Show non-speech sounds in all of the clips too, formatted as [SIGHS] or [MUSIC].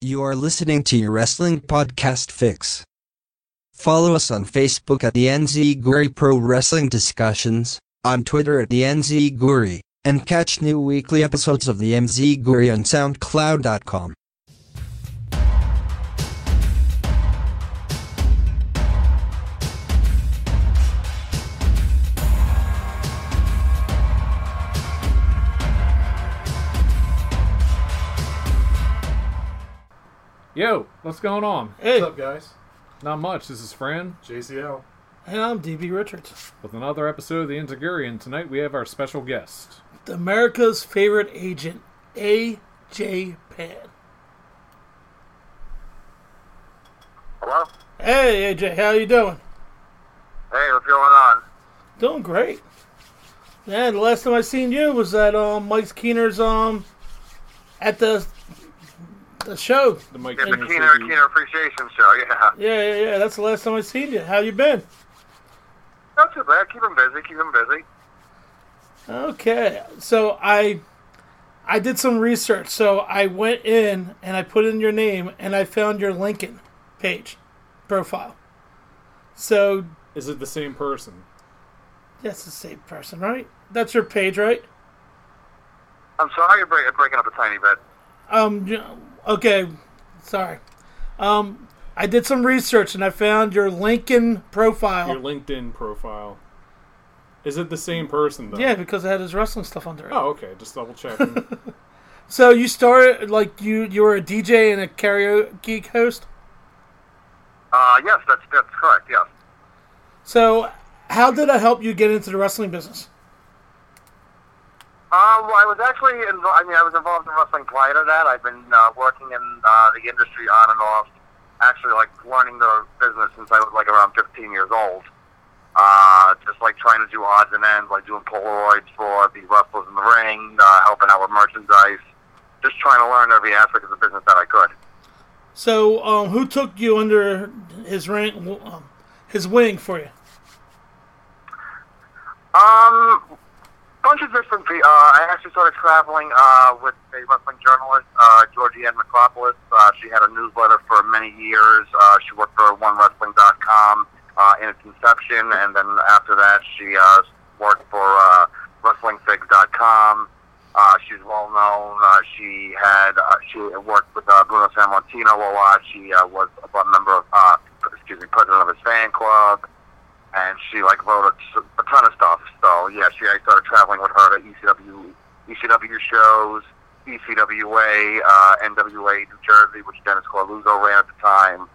You are listening to your wrestling podcast fix. Follow us on Facebook at the NZ Guri Pro Wrestling Discussions, on Twitter at the NZ Guri, and catch new weekly episodes of the MZ Guri on SoundCloud.com. Yo, what's going on? Hey, What's up, guys? Not much. This is Fran JCL. and I'm DB Richards, with another episode of the Integurian, tonight we have our special guest. the America's favorite agent, AJ Pan. Hello? Hey, AJ, how you doing? Hey, what's going on? Doing great. Yeah, the last time I seen you was at um, Mike Keener's um at the the show. The Mike Yeah, the Keener Keener. Keener Appreciation Show, yeah. Yeah, yeah, yeah. That's the last time I've seen you. How you been? Not too bad. Keep him busy, keep him busy. Okay, so I I did some research. So I went in and I put in your name and I found your LinkedIn page profile. So Is it the same person? that's the same person, right? That's your page, right? I'm sorry you're breaking up a tiny bit. Um. Y- Okay. Sorry. Um. I did some research and I found your LinkedIn profile. Your LinkedIn profile. Is it the same person though? yeah, because it had his wrestling stuff under it. Oh, okay. Just double checking. [LAUGHS] So you started like you you were a DJ and a karaoke host. Uh, yes, that's, that's correct, yes. So how did I help you get into the wrestling business? Um, well, I was actually, invo- I mean, I was involved in wrestling prior to that. I've been uh, working in uh, the industry on and off, actually, like, learning the business since I was, like, around 15 years old. Uh, just, like, trying to do odds and ends, like, doing Polaroids for the wrestlers in the ring, uh, helping out with merchandise, just trying to learn every aspect of the business that I could. So um, who took you under his ring, um, his wing for you? Um, bunch of different people. Uh, I actually started traveling uh, with a wrestling journalist, uh, Georgiann Makropoulos. Uh, she had a newsletter for many years. Uh, she worked for OneWrestling.com uh, in its inception, and then after that, she uh, worked for uh, WrestlingFigs.com. Uh, she's well known. Uh, she had uh, she worked with uh, Bruno Sammartino a lot. She uh, was a member of, uh, excuse me, president of his fan club and she like wrote a, a ton of stuff. So yeah, she I started traveling with her to ECW ECW shows, ECWA, uh, NWA New Jersey, which Dennis Coralluzzo ran at the time.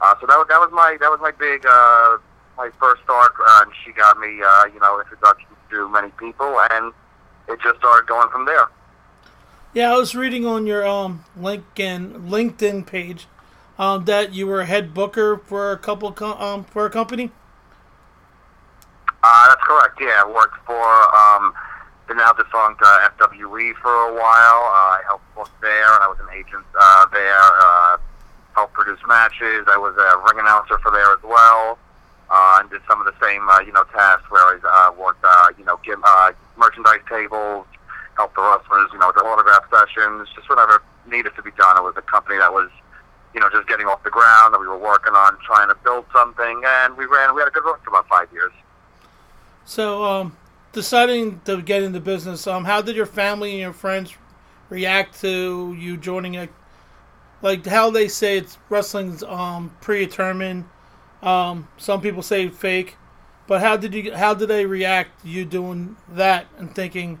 Uh, so that was that was my that was my big uh, my first start, uh, and she got me uh, you know introduction to many people, and it just started going from there. Yeah, I was reading on your um LinkedIn LinkedIn page um, that you were head booker for a couple co- um for a company. Uh, that's correct. Yeah, I worked for um, the now defunct uh, FWE for a while. Uh, I helped book there, and I was an agent uh, there. Uh, helped produce matches. I was a ring announcer for there as well, uh, and did some of the same uh, you know tasks where I uh, worked uh, you know give uh, merchandise tables, helped the wrestlers you know with the autograph sessions, just whatever needed to be done. It was a company that was you know just getting off the ground that we were working on trying to build something, and we ran. We had a good run for about five years. So um, deciding to get into business, um, how did your family and your friends react to you joining a like how they say it's wrestling's um predetermined. Um, some people say fake, but how did you how did they react you doing that and thinking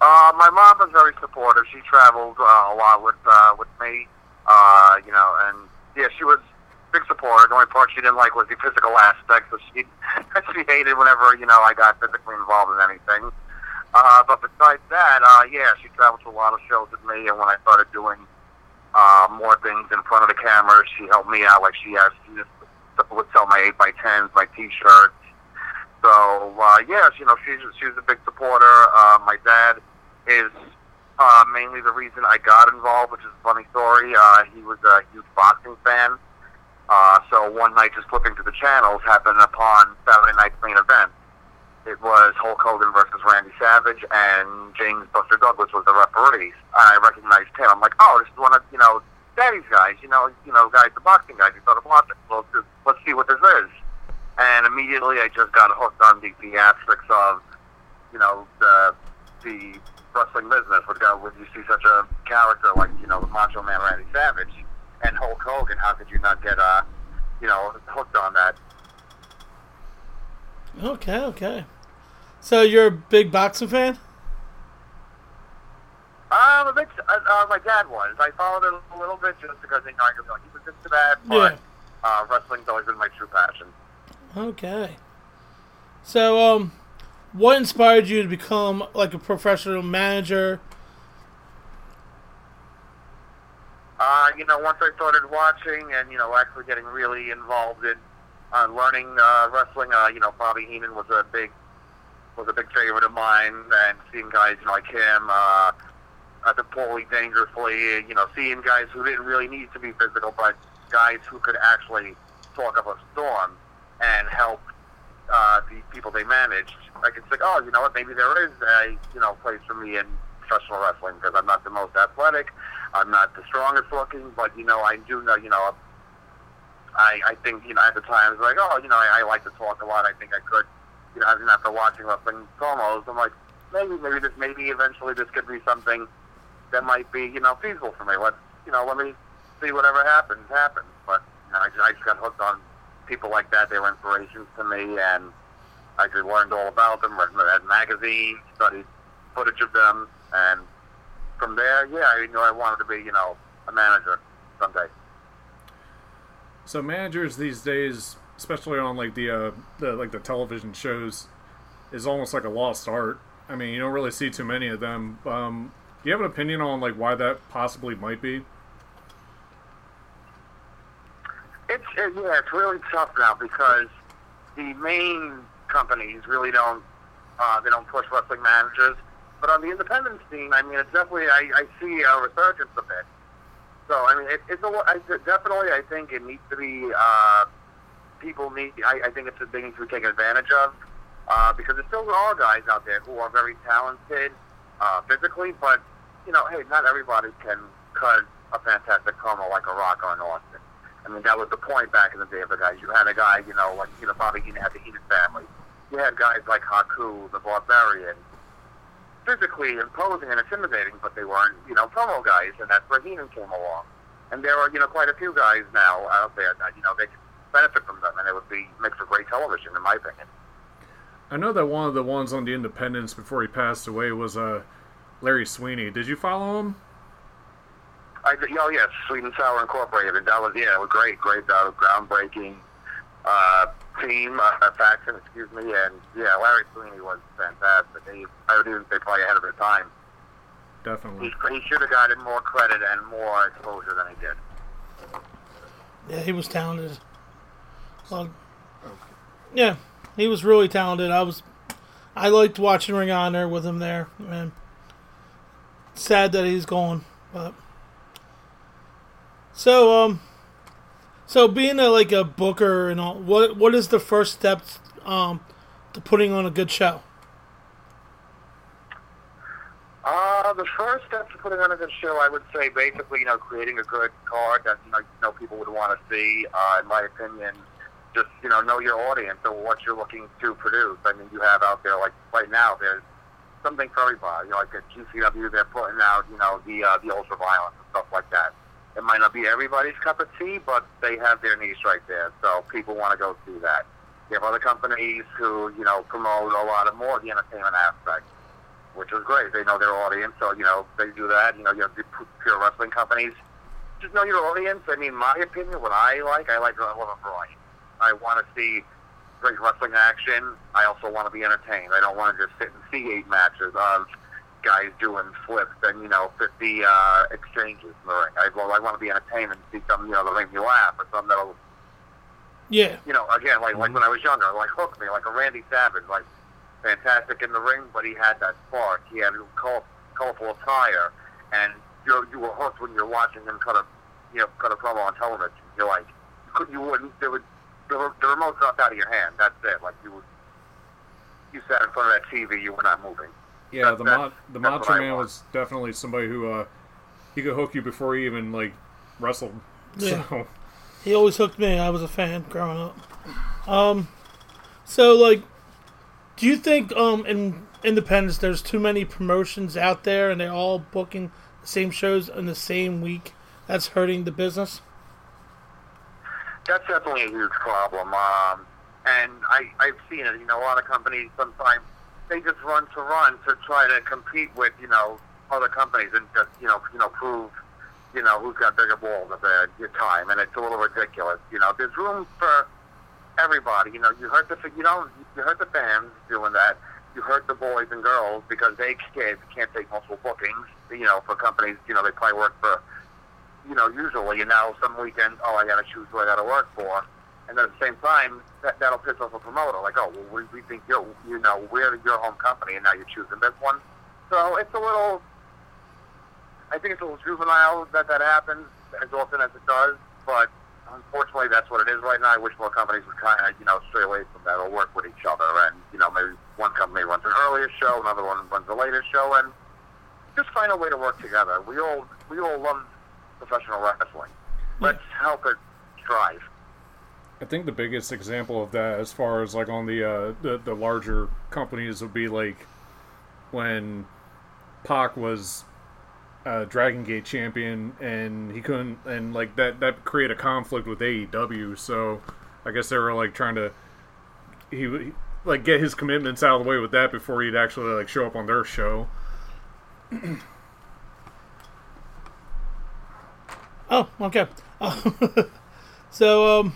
Uh, my mom was very supportive. She traveled uh, a lot with uh, with me, uh, you know, and yeah, she was big supporter. The only part she didn't like was the physical aspect, so she [LAUGHS] she hated whenever you know I got physically involved in anything. Uh, but besides that, uh, yeah, she traveled to a lot of shows with me, and when I started doing uh, more things in front of the camera, she helped me out. Like she actually just would sell my eight by tens, my T-shirts. So uh, yeah, you know, she's she's a big supporter. Uh, my dad is uh, mainly the reason I got involved, which is a funny story. Uh, he was a huge boxing fan. Uh, so one night, just flipping through the channels, happened upon Saturday Night's main event, it was Hulk Hogan versus Randy Savage, and James Buster Douglas was the referee. I recognized him. I'm like, oh, this is one of you know Daddy's guys. You know, you know, guys, the boxing guys. You started watching. Well, let's, see what this is. And immediately, I just got hooked on the theatrics of, you know, the the wrestling business. Would go when you see such a character like you know the Macho Man Randy Savage and Hulk Hogan. How could you not get uh, you know, hooked on that? Okay, okay. So you're a big boxing fan? Um, a bit, uh, uh, my dad was. I followed it a little bit just because you know, I could like, he was into that, but Yeah. uh, wrestling's always been my true passion. Okay. So, um, what inspired you to become like a professional manager? Uh, you know, once I started watching and, you know, actually getting really involved in uh, learning uh, wrestling, uh, you know, Bobby Heenan was a big was a big favorite of mine, and seeing guys like him, uh, uh, the Paulie dangerously, you know, seeing guys who didn't really need to be physical, but guys who could actually talk up a storm and help uh, the people they managed. I could think, oh, you know what, maybe there is a you know place for me in professional wrestling because I'm not the most athletic, I'm not the strongest looking, but you know, I do know, you know, I I think you know at the time it's like, oh, you know, I, I like to talk a lot. I think I could, you know, even after watching wrestling promos, I'm like, maybe maybe this maybe eventually this could be something that might be you know feasible for me. Let you know, let me see whatever happens happens. But you know, I, just- I just got hooked on people like that. They were inspirations to me, and I just learned all about them. Read, read magazines, studied footage of them, and from there, yeah, I knew I wanted to be you know a manager someday. So managers these days, especially on like the uh, the like the television shows, is almost like a lost art. I mean, you don't really see too many of them. Um, do you have an opinion on like why that possibly might be? It's it, yeah, it's really tough now because the main companies really don't uh, they don't push wrestling managers. But on the independent scene, I mean, it's definitely I, I see a resurgence of it. So I mean, it, it's a I, definitely I think it needs to be uh, people need. I, I think it's a thing to be taken advantage of uh, because there still are guys out there who are very talented uh, physically, but you know, hey, not everybody can cut a fantastic promo like a Rock or an Austin. I mean, that was the point back in the day of the guys. You had a guy, you know, like you know, Bobby Heenan had the Heenan family. You had guys like Haku, the Barbarian, physically imposing and intimidating, but they weren't, you know, promo guys, and that's where Heenan came along. And there are, you know, quite a few guys now out there that, you know, they can benefit from them, and it would be make for great television, in my opinion. I know that one of the ones on the Independents before he passed away was uh, Larry Sweeney. Did you follow him? I, oh yes, Sweet and Sour Incorporated. That was yeah, it was great, great, uh, groundbreaking uh, team, uh, faction, excuse me, and yeah, Larry Sweeney was fantastic. He, I would even say probably ahead of his time. Definitely. He, he should have gotten more credit and more exposure than he did. Yeah, he was talented. Well, yeah, he was really talented. I was, I liked watching Ring of Honor with him there. Man, sad that he's gone, but so um, so being a like a booker and all, what what is the first steps um to putting on a good show? Uh, the first step to putting on a good show, I would say, basically, you know, creating a good card that you know, you know people would want to see. Uh, in my opinion, just you know, know your audience or what you're looking to produce. I mean, you have out there like right now, there's something for everybody. You know, like at GCW, they're putting out, you know, the uh, the ultra violence and stuff like that. It might not be everybody's cup of tea, but they have their niche right there, so people want to go see that. You have other companies who, you know, promote a lot of more of the entertainment aspect which is great. They know their audience, so you know they do that. You know, you have the pure wrestling companies. Just know your audience. I mean, my opinion, what I like, I like I love a variety. I want to see great wrestling action. I also want to be entertained. I don't want to just sit and see eight matches of guys doing flips and you know 50 uh, exchanges in the ring. I, well, I want to be entertained and see something you know that'll make me laugh or something that'll Yeah, you know again like like when I was younger, like hook me, like a Randy Savage, like fantastic in the ring, but he had that spark. He had a color, colorful attire, and you know, you were hooked when you're watching him cut a, you know, cut a promo on television. You're like, you couldn't, you wouldn't, there would, the, the remote's not out of your hand. That's it. Like you would, you sat in front of that TV, you were not moving. Yeah, That- the that's- Mo- the that's Macho Man was definitely somebody who uh, he could hook you before he even like wrestled. [LAUGHS] Yeah. So He always hooked me. I was a fan growing up. Um, so like, do you think um in independence there's too many promotions out there and they're all booking the same shows in the same week? That's hurting the business. That's definitely a huge problem. Um, and I, I've seen it. You know, a lot of companies sometimes they just run to run to try to compete with you know other companies and just you know you know prove you know who's got bigger balls at the time, and it's a little ridiculous. You know, there's room for everybody. You know, you hurt the you know you hurt the fans doing that. You hurt the boys and girls because they can't can't take multiple bookings. You know, for companies, you know, they probably work for you know, usually, and now some weekend, oh, I got to choose who I got to work for. And at the same time, that, that'll piss off a promoter. Like, oh, well, we, we think you're, you know, we're your home company, and now you're choosing this one. So it's a little, I think it's a little juvenile that that happens as often as it does. But unfortunately, that's what it is right now. I wish more companies would kind of, you know, stray away from that or work with each other. And, you know, maybe one company runs an earlier show, another one runs a later show, and just find a way to work together. We all, we all love professional wrestling. Let's help it thrive. I think the biggest example of that, as far as like on the uh, the, the larger companies, would be like when Pac was uh, Dragon Gate champion, and he couldn't, and like that that created a conflict with AEW. So I guess they were like trying to he, like get his commitments out of the way with that before he'd actually like show up on their show. [CLEARS THROAT] Oh, okay. [LAUGHS] so, um,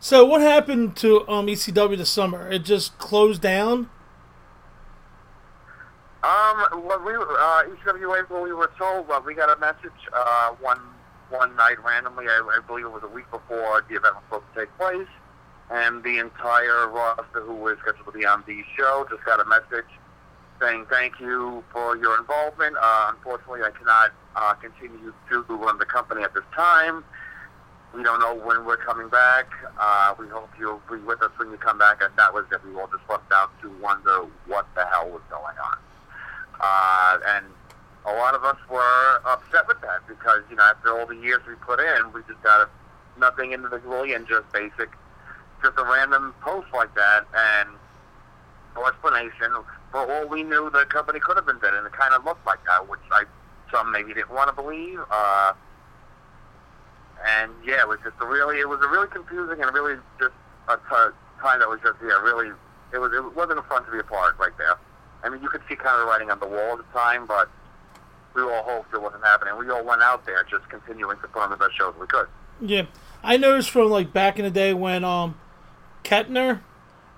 so what happened to um ECW this summer? It just closed down. Um, when we uh, ECWA, when we were told, well, we got a message, uh, one, one night randomly, I, I believe it was a week before the event was supposed to take place, and the entire roster who was scheduled to be on the show just got a message saying thank you for your involvement. Uh, unfortunately, I cannot, uh, continue to run the company at this time. We don't know when we're coming back. Uh, we hope you'll be with us when you come back. And that was it. We all just left out to wonder what the hell was going on. Uh, and a lot of us were upset with that because, you know, after all the years we put in, we just got nothing individually and just basic, just a random post like that and no explanation. For all we knew, the company could have been dead, and it kind of looked like that, which I some maybe didn't want to believe. Uh, and yeah, it was just a really, it was a really confusing and really just a t- time that was just yeah, really, it was it wasn't fun to be a part right there. I mean, you could see kind of writing on the wall at the time, but we all hoped it wasn't happening. We all went out there just continuing to put on the best shows we could. Yeah, I noticed from like back in the day when um, Kettner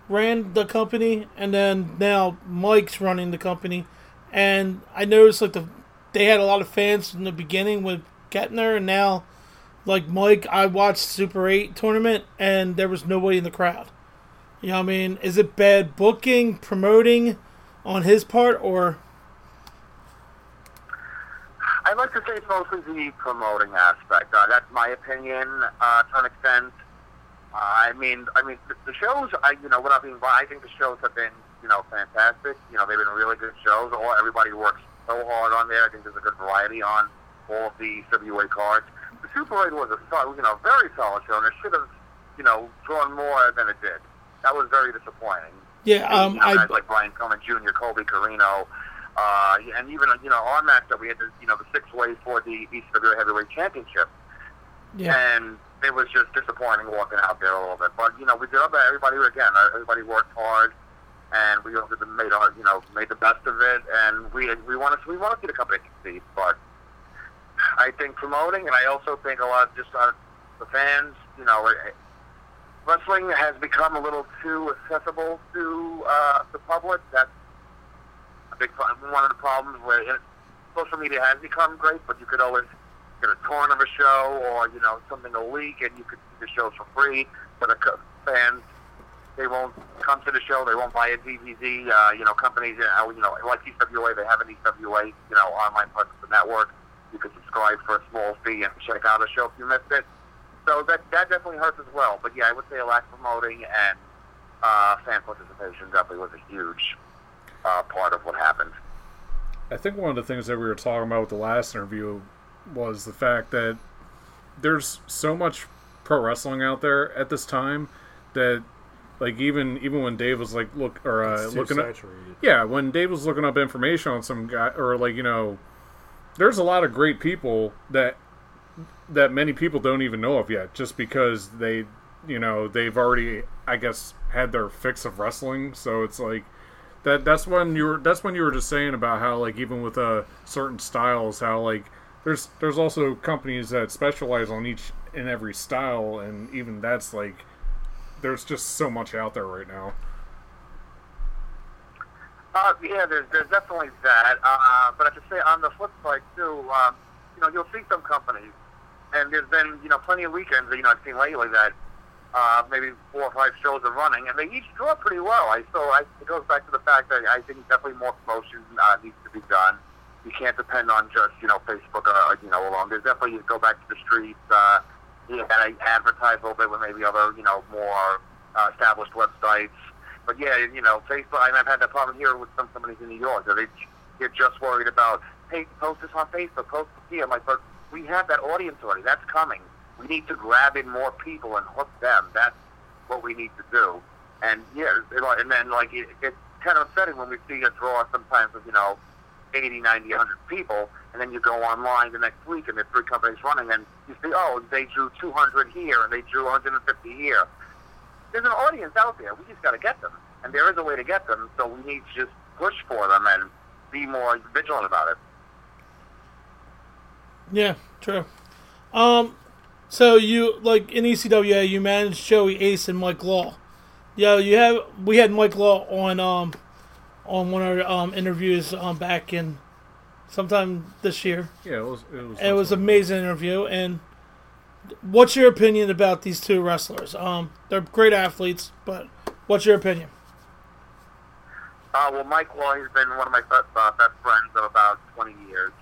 ran the company, and then now Mike's running the company, and I noticed like the they had a lot of fans in the beginning with Kettner, and now like Mike, I watched Super Eight tournament, and there was nobody in the crowd. You know what I mean? Is it bad booking, promoting on his part, or I'd like to say it's mostly the promoting aspect. Uh, that's my opinion uh, to an extent. Uh, I mean, I mean, the, the shows. I, you know, without being, I think the shows have been, you know, fantastic. You know, they've been really good shows. All everybody works so hard on there. I think there's a good variety on all of the CWA cards. Super 8 was a, sol- you know, very solid show, and it should have, you know, drawn more than it did. That was very disappointing. yeah? Um, you know, I guys like Brian Pillman Jr., Colby Corino, uh, and even you know on that we had the, you know the six way for the ECW Heavyweight Championship, yeah. and it was just disappointing walking out there a little bit. But you know we did our best. Everybody again, uh, everybody worked hard, and we made our you know made the best of it, and we we want to we want to see the company succeed. But I think promoting, and I also think a lot just on the fans, you know. Wrestling has become a little too accessible to uh, the public. That's a big pro- one of the problems where social media has become great, but you could always get a torrent of a show or you know something a leak, and you could see the shows for free. But the fans, they won't come to the show. They won't buy a DVD. Uh, you know, companies, uh, you know, like EWA, they have an EWA, you know, online presence the network. You could subscribe for a small fee and check out a show if you missed it. So that that definitely hurts as well. But yeah, I would say a lack of promoting and uh, fan participation definitely was a huge uh, part of what happened. I think one of the things that we were talking about with the last interview was the fact that there's so much pro wrestling out there at this time that like even even when Dave was like look or uh, It's too looking up yeah when Dave was looking up information on some guy or like you know there's a lot of great people that that many people don't even know of yet just because they you know they've already I guess had their fix of wrestling. So it's like that that's when you were that's when you were just saying about how like even with uh certain styles how like there's there's also companies that specialize on each and every style and even that's like there's just so much out there right now Uh, yeah, there's, there's definitely that. Uh, but I have to say, on the flip side, too, um, you know, you'll see some companies, and there's been, you know, plenty of weekends, you know, I've seen lately that uh, maybe four or five shows are running, and they each draw pretty well. I so I, it goes back to the fact that I think definitely more promotion uh, needs to be done. You can't depend on just, you know, Facebook or, you know, alone. There's definitely, you go back to the streets, uh, you gotta advertise a little bit with maybe other, you know, more uh, established websites. But yeah, you know, Facebook. I've had that problem here with some companies in New York. They get just worried about, hey, post this on Facebook, post it here. I'm like, but we have that audience already. That's coming. We need to grab in more people and hook them. That's what we need to do. And yeah, and then like it, it's kind of upsetting when we see a draw sometimes of you know 80, 90, 100 people, and then you go online the next week and there's three companies running, and you see, oh, they drew 200 here and they drew 150 here. There's an audience out there. We just got to get them, and there is a way to get them. So we need to just push for them and be more vigilant about it. Yeah, true. Um, so you like in E ECWA, you managed Joey Ace and Mike Law. Yeah, you have. We had Mike Law on um on one of our um interviews um back in sometime this year. yeah it was it was it was an amazing interview. And what's your opinion about these two wrestlers? Um, they're great athletes, but what's your opinion? Uh, well, Mike Law, he's been one of my best, uh, best friends of about 20 years.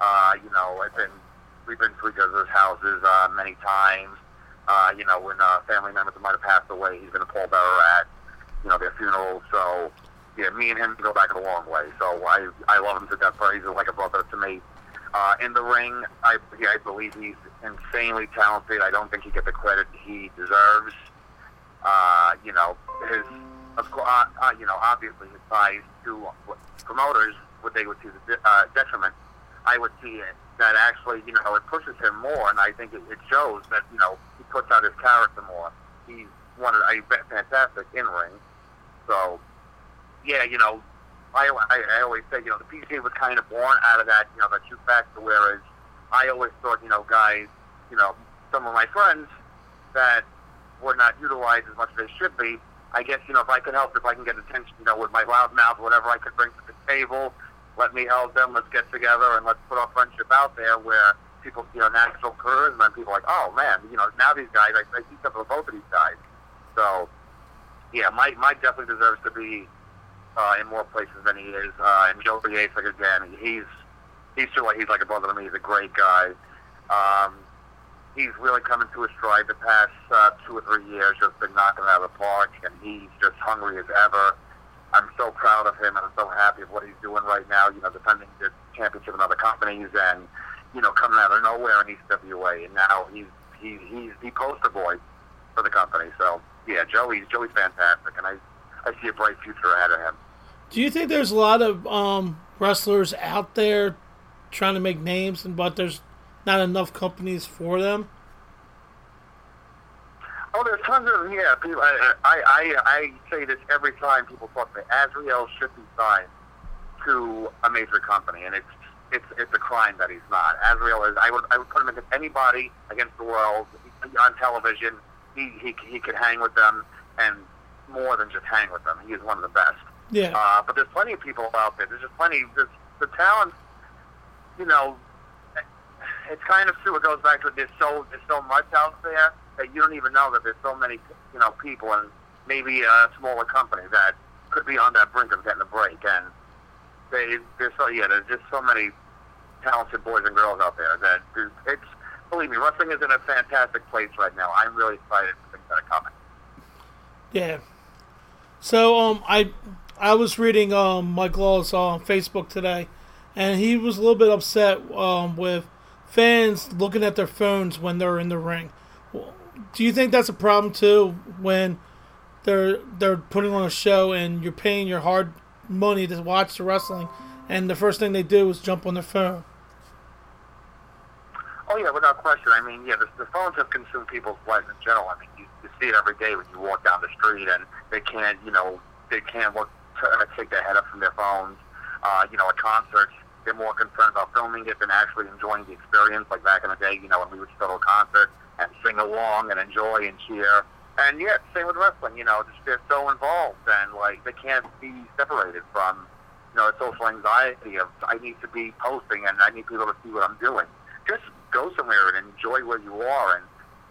Uh, you know, I've been, we've been to each other's houses uh, many times. Uh, you know, when uh, family members might have passed away, he's been a pallbearer at, you know, their funerals. So, yeah, me and him go back a long way. So I, I love him to death. He's like a brother to me. Uh, in the ring, I, I believe he's insanely talented. I don't think he gets the credit he deserves. Uh, you know, his, of course, uh, uh, you know, obviously his ties to promoters, what they would see the uh, detriment. I would see it that actually, you know, it pushes him more, and I think it, it shows that you know he puts out his character more. He's one of a fantastic in ring. So, yeah, you know, I, I, I always say, you know, the PCA was kind of born out of that, you know, that two factor. Whereas I always thought, you know, guys, you know, some of my friends that were not utilized as much as they should be. I guess, you know, if I could help, if I can get attention, you know, with my loud mouth, whatever I could bring to the table, let me help them. Let's get together and let's put our friendship out there where people, you know, natural charisma and people are like, oh man, you know, now these guys, I, I see something with both of these guys. So, yeah, Mike, Mike definitely deserves to be uh, in more places than he is. Uh, and Joey Ace, like again, he's he's still like he's like a brother to me. He's a great guy. Um, he's really coming to his stride the past uh, two or three years. Just been knocking it out of the park, and he's just hungry as ever. I'm so proud of him, and I'm so happy of what he's doing right now. You know, defending the championship in other companies, and you know, coming out of nowhere in ECWA, and now he's he's he's the poster boy for the company. So yeah, Joey's Joey's fantastic, and I I see a bright future ahead of him. Do you think there's a lot of um, wrestlers out there trying to make names, and but there's not enough companies for them? Oh, there's tons of yeah. People, I, I I I say this every time people talk to me. Azrael should be signed to a major company, and it's it's it's a crime that he's not. Azrael is. I would I would put him against anybody against the world on television. He he he could hang with them, and more than just hang with them. He is one of the best. Yeah. Uh, but there's plenty of people out there. There's just plenty. There's the talent. You know, it's kind of true. It goes back to there's so there's so much out there that you don't even know that there's so many you know people and maybe a smaller company that could be on that brink of getting a break. And they there's so yeah there's just so many talented boys and girls out there that it's believe me wrestling is in a fantastic place right now. I'm really excited for things that are coming. Yeah. So um, I I was reading um Mike Law's on Facebook today, and he was a little bit upset um with fans looking at their phones when they're in the ring. Do you think that's a problem too when they're they're putting on a show and you're paying your hard money to watch the wrestling, and the first thing they do is jump on their phone? Oh yeah, without question. I mean, yeah, the, the phones have consumed people's lives in general. I mean, you, you see it every day when you walk down the street, and they can't, you know, they can't look to, uh, take their head up from their phones. Uh, you know, at concerts, they're more concerned about filming it than actually enjoying the experience. Like back in the day, you know, when we would go to a concert and sing along and enjoy and cheer. And yeah, same with wrestling. You know, just they're so involved and like they can't be separated from, you know, social anxiety of I need to be posting and I need people to see what I'm doing. Just go somewhere and enjoy where you are and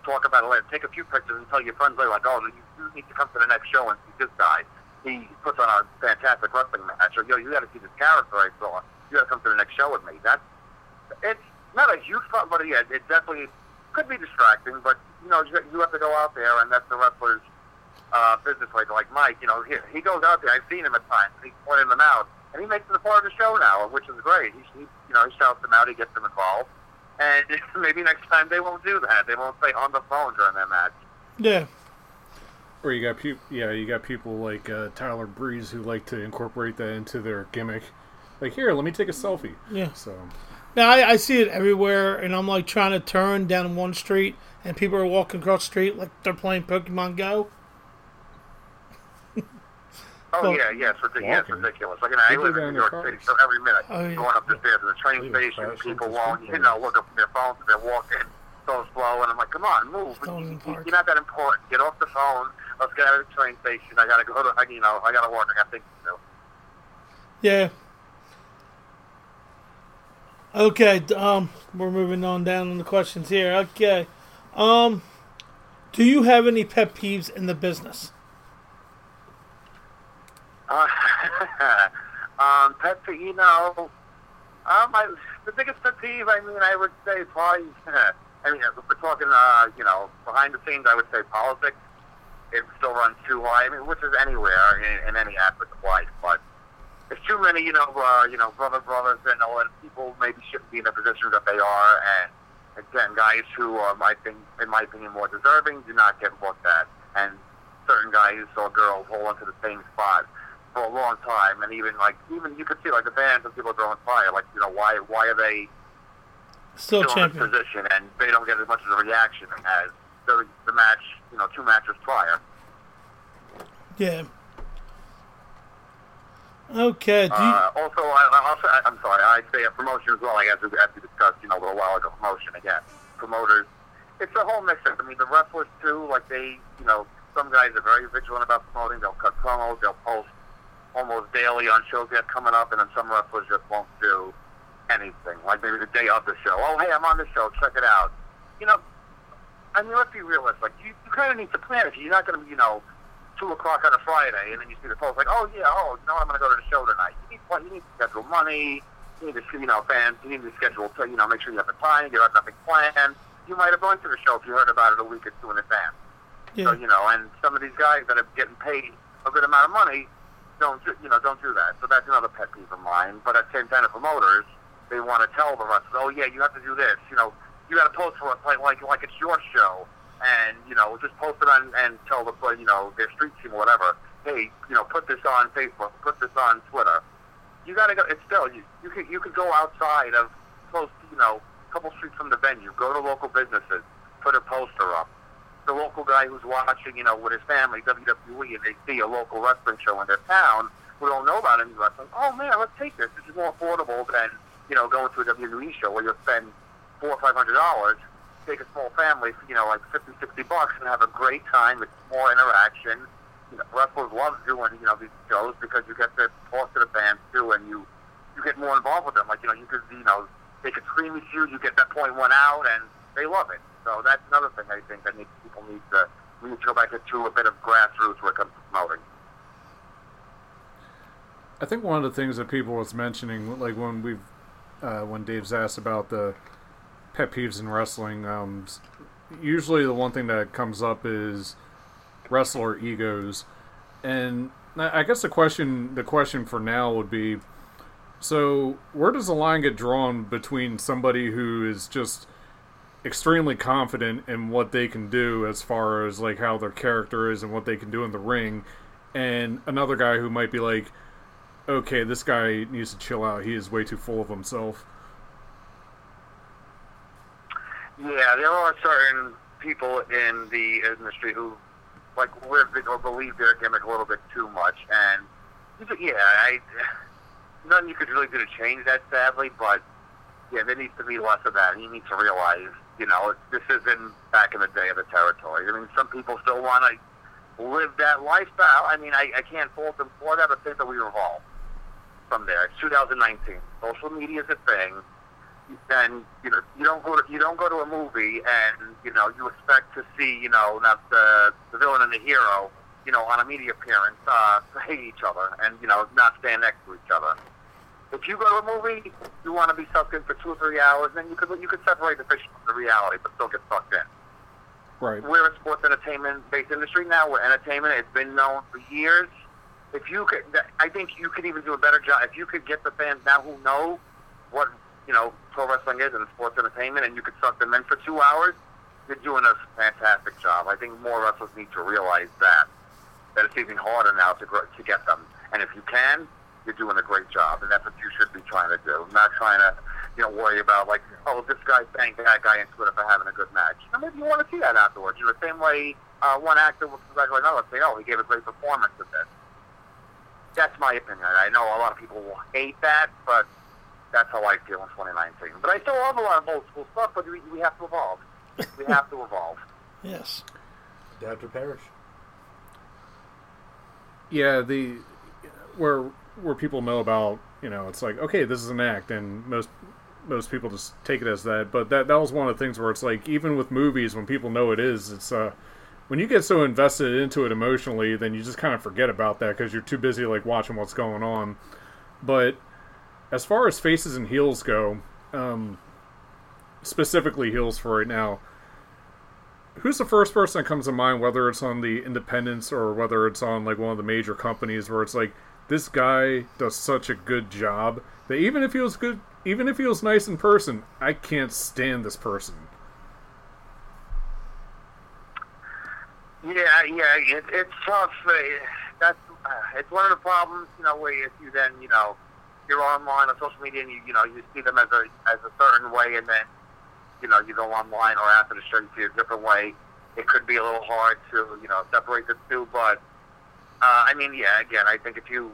talk about it later. Take a few pictures and tell your friends later, like, oh, you, you need to come to the next show and see this guy. He puts on a fantastic wrestling match. Or, yo, you got to see this character I saw. You got to come to the next show with me. That's it's not a huge problem, but yeah, it definitely could be distracting. But you know, you have to go out there, and that's the wrestler's uh, business. Like like Mike, you know, he, he goes out there. I've seen him at times. He's pointing them out, and he makes it a part of the show now, which is great. He, he you know, he shouts them out. He gets them involved. And [LAUGHS] maybe next time they won't do that. They won't stay on the phone during their match. Yeah. Or you got people, yeah, you got people like uh, Tyler Breeze who like to incorporate that into their gimmick. Like, here, let me take a selfie. Yeah. So. Now I, I see it everywhere, and I'm like trying to turn down one street, and people are walking across the street like they're playing Pokemon Go. [LAUGHS] Oh Well, yeah, yeah, it's ridiculous. Yeah, it's ridiculous. Like, you know, I live in in New their York City, so every minute Oh, yeah. going up the stairs to the train station, trash people into won't, street you know, look up from their phones and they're walking so slow, and I'm like, come on, move. Stolen You- Park. You're not that important. Get off the phone. Let's get out of the train station. I gotta go to, you know, I gotta work. I got things to do. Yeah. Okay, um, we're moving on down on the questions here. Okay, um, do you have any pet peeves in the business? Uh, [LAUGHS] um, pet peeve, you know, um, I, the biggest pet peeve, I mean, I would say probably, [LAUGHS] I mean, if we're talking, uh, you know, behind the scenes, I would say politics. It still runs too high. I mean, which is anywhere in, in any aspect of life, but there's too many, you know, uh, you know, brother brothers and all, and people maybe shouldn't be in the position that they are, and again, guys who are, my thing, in my opinion, more deserving do not get looked at, and certain guys or girls hold on to the same spot for a long time, and even like even you could see like the fans and people are throwing fire, like you know why why are they Still still in this position and they don't get as much of a reaction as the the match you know two matches prior. Yeah. Okay. You, Uh, also, I, I also I- I'm sorry, I'd say a promotion as well. I guess we, as we discussed, you know, a little while ago, promotion again. Promoters, it's a whole mix. I mean, the wrestlers too. Like they, you know, some guys are very vigilant about promoting. They'll cut promos. They'll post almost daily on shows they have coming up, and then some wrestlers just won't do anything. Like maybe the day of the show. Oh, hey, I'm on the show. Check it out. You know, I mean, let's be realistic. You, you kind of need to plan it. You're not going to, be, you know, two o'clock on a Friday, and then you see the post like, oh yeah, oh, what, I'm going to go to the show tonight. You need, you need to schedule money. You need to, you know, fans. You need to schedule, to, you know, make sure you have the time. You have nothing planned. You might have gone to the show if you heard about it a week or two in advance. yeah. So you know, and some of these guys that are getting paid a good amount of money don't, you know, don't do that. So that's another pet peeve of mine. But at the same time, the promoters they want to tell the wrestlers, oh yeah, you have to do this. You know, you got to post for it like like like it's your show, and you know, just post it on and tell the you know their street team or whatever, hey, you know, put this on Facebook, put this on Twitter. You got to go. It's still you. You could you could go outside of close, you know, a couple streets from the venue. Go to local businesses, put a poster up the local guy who's watching, you know, with his family, WWE, and they see a local wrestling show in their town who don't know about any wrestling, oh man, let's take this. This is more affordable than, you know, going to a WWE show where you'll spend four or five hundred dollars, take a small family, you know, like fifty, sixty bucks, and have a great time. with more interaction. You know, wrestlers love doing, you know, these shows because you get to talk to the fans too, and you you get more involved with them. Like, you know, you could, you know, they could scream at you, you get that point one out, and they love it. So that's another thing I think that needs, people need to we need to go back to a bit of grassroots when it comes to promoting. I think one of the things that people was mentioning, like when we've, uh, when Dave's asked about the pet peeves in wrestling, um, usually the one thing that comes up is wrestler egos, and I guess the question the question for now would be so where does the line get drawn between somebody who is just extremely confident in what they can do as far as like how their character is and what they can do in the ring and another guy who might be like okay this guy needs to chill out he is way too full of himself yeah there are certain people in the industry who like live or believe their gimmick a little bit too much and yeah i nothing you could really do to change that sadly but yeah there needs to be less of that you need to realize you know, this isn't back in the day of the territory. I mean, some people still want to live that lifestyle. I mean, I, I can't fault them for that, but think that we evolve from there. It's 2019. Social media is a thing. And you know, you don't go to you don't go to a movie and you know you expect to see you know not the the villain and the hero you know on a media appearance uh, hate each other and you know not stand next to each other. If you go to a movie, you want to be sucked in for two or three hours, then you could you could separate the fiction from the reality, but still get sucked in. Right. We're a sports entertainment based industry now. We're entertainment. It's been known for years. If you could, I think you could even do a better job. If you could get the fans now who know what you know pro wrestling is and sports entertainment, and you could suck them in for two hours, you're doing a fantastic job. I think more wrestlers need to realize that that it's even harder now to to get them. And if you can, you're doing a great job, and that's what you should be trying to do. Not trying to, you know, worry about like, oh, this guy banged that guy into it for having a good match. Now, maybe you want to see that afterwards. You know, the same way uh, one actor will congratulate another, say, oh, he gave a great performance in this. That's my opinion. I know a lot of people will hate that, but that's how I feel in 2019. But I still love a lot of old school stuff, but we, we have to evolve. We have to evolve. [LAUGHS] Yes. Adapt or perish. Yeah, the where where people know about you know it's like okay this is an act and most most people just take it as that but that that was one of the things where it's like even with movies when people know it is it's uh when you get so invested into it emotionally then you just kind of forget about that because you're too busy like watching what's going on but as far as faces and heels go um specifically heels for right now who's the first person that comes to mind whether it's on the independents or whether it's on like one of the major companies where it's like this guy does such a good job that even if he was good, even if he was nice in person, I can't stand this person. Yeah, yeah, it, it's tough. Uh, that's uh, it's one of the problems, you know, where if you then, you know, you're online on social media and you, you know, you see them as a as a certain way, and then, you know, you go online or after the show you see a different way. It could be a little hard to, you know, separate the two, but uh, I mean, yeah. Again, I think if you,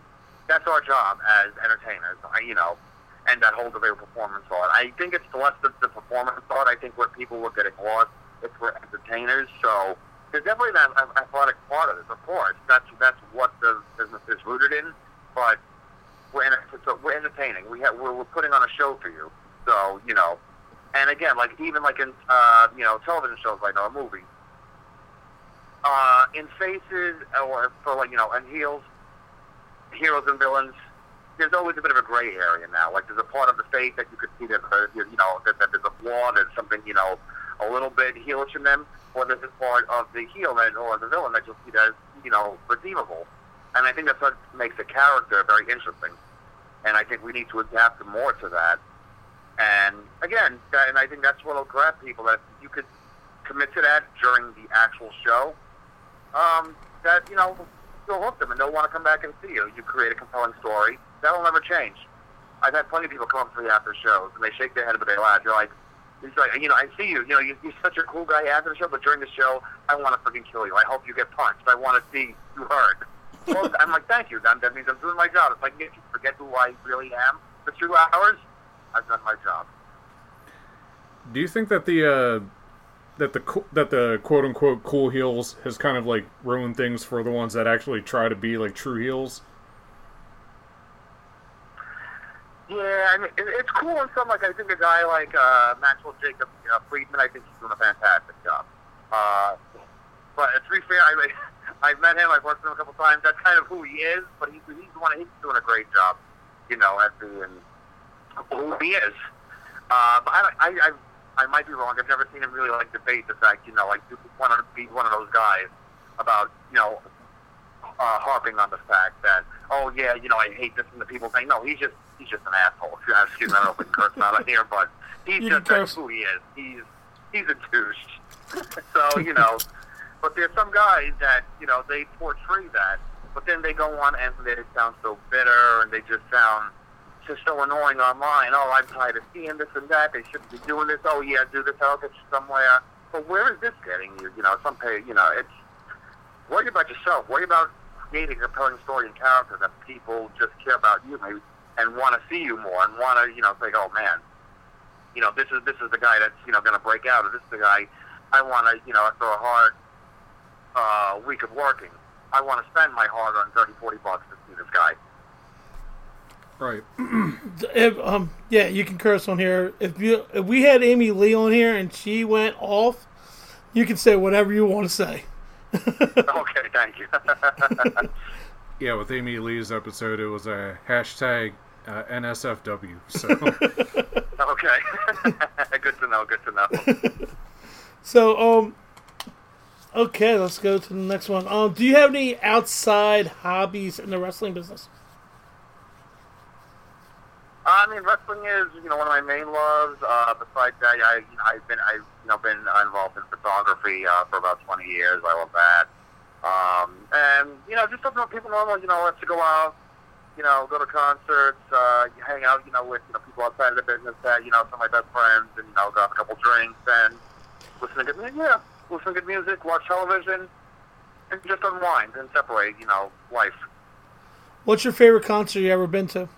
that's our job as entertainers. You know, and that whole debate performance art. I think it's less the, the performance art. I think where people were getting lost, it's for entertainers. So there's definitely an athletic part of this, of course. That's that's what the business is rooted in. But we're in, so we're entertaining. We have we're, we're putting on a show for you. So you know, and again, like even like in uh, you know television shows like a movie, uh, in faces or for like you know and heels, heroes and villains. There's always a bit of a gray area now. Like there's a part of the face that you could see that uh, you know that, that there's a flaw, there's something you know a little bit heelish in them, or a part of the heel that or the villain that you'll see that is you know redeemable. And I think that's what makes the character very interesting. And I think we need to adapt more to that. And again, and I think that's what'll grab people that you could commit to that during the actual show um, that you know you'll hook them and they'll want to come back and see you. You create a compelling story that'll never change. I've had plenty of people come up to me after shows and they shake their head but they laugh. You're like, he's like, you know, I see you. You know, you, you're such a cool guy after the show, but during the show, I want to freaking kill you. I hope you get punched. I want to see you hurt. well, [LAUGHS] I'm like, thank you. That, that means I'm doing my job. If I can get you to forget who I really am for two hours, I've done my job. Do you think that the uh, that the that the quote unquote cool heels has kind of like ruined things for the ones that actually try to be like true heels. Yeah, I mean it's cool in some like I think a guy like uh, Maxwell Jacob uh, Friedman, I think he's doing a fantastic job. Uh, but to be fair, I [LAUGHS] I've met him, I've worked with him a couple times. That's kind of who he is, but he's he's one he's doing a great job, you know, at being who he is. Uh, but I I I've I might be wrong. I've never seen him really like debate the fact, you know, like want to be one of those guys about, you know, uh, harping on the fact that, oh yeah, you know, I hate this, and the people saying, no, he's just he's just an asshole. Excuse me, I don't we can curse out here, but he's You just that's who he is. He's he's a douche. [LAUGHS] so you know, but there's some guys that you know they portray that, but then they go on and they sound so bitter and they just sound just so annoying online. Oh, I'm tired of seeing this and that. They shouldn't be doing this. Oh yeah, do this. I'll get you somewhere. But where is this getting you? You know, some pay. You know, it's worry about yourself. Worry about creating a compelling story and character that people just care about you, maybe, and want to see you more and want to, you know, say, oh man, you know, this is this is the guy that's you know going to break out, or this is the guy I want to, you know, after a hard uh, week of working, I want to spend my hard on 30, 40 bucks to see this guy. Right. [CLEARS THROAT] If, um, yeah, you can curse on here. If you if we had Amy Lee on here and she went off, you can say whatever you want to say. [LAUGHS] [LAUGHS] okay, thank you. [LAUGHS] Yeah, with Amy Lee's episode, it was a hashtag uh, NSFW. So [LAUGHS] okay, [LAUGHS] good to know. Good to know. [LAUGHS] So, um, okay, let's go to the next one. Um, do you have any outside hobbies in the wrestling business? I mean, wrestling is you know one of my main loves. Uh, besides that, I you know, I've been I've you know been involved in photography uh, for about twenty years. I love that. Um, and you know, just something that people normally you know like to go out, you know, go to concerts, uh, hang out, you know, with you know people outside of the business that you know some of my best friends, and you know, go have a couple drinks and listen to good music. Yeah, listen to good music, watch television, and just unwind and separate. You know, life. What's your favorite concert you ever been to?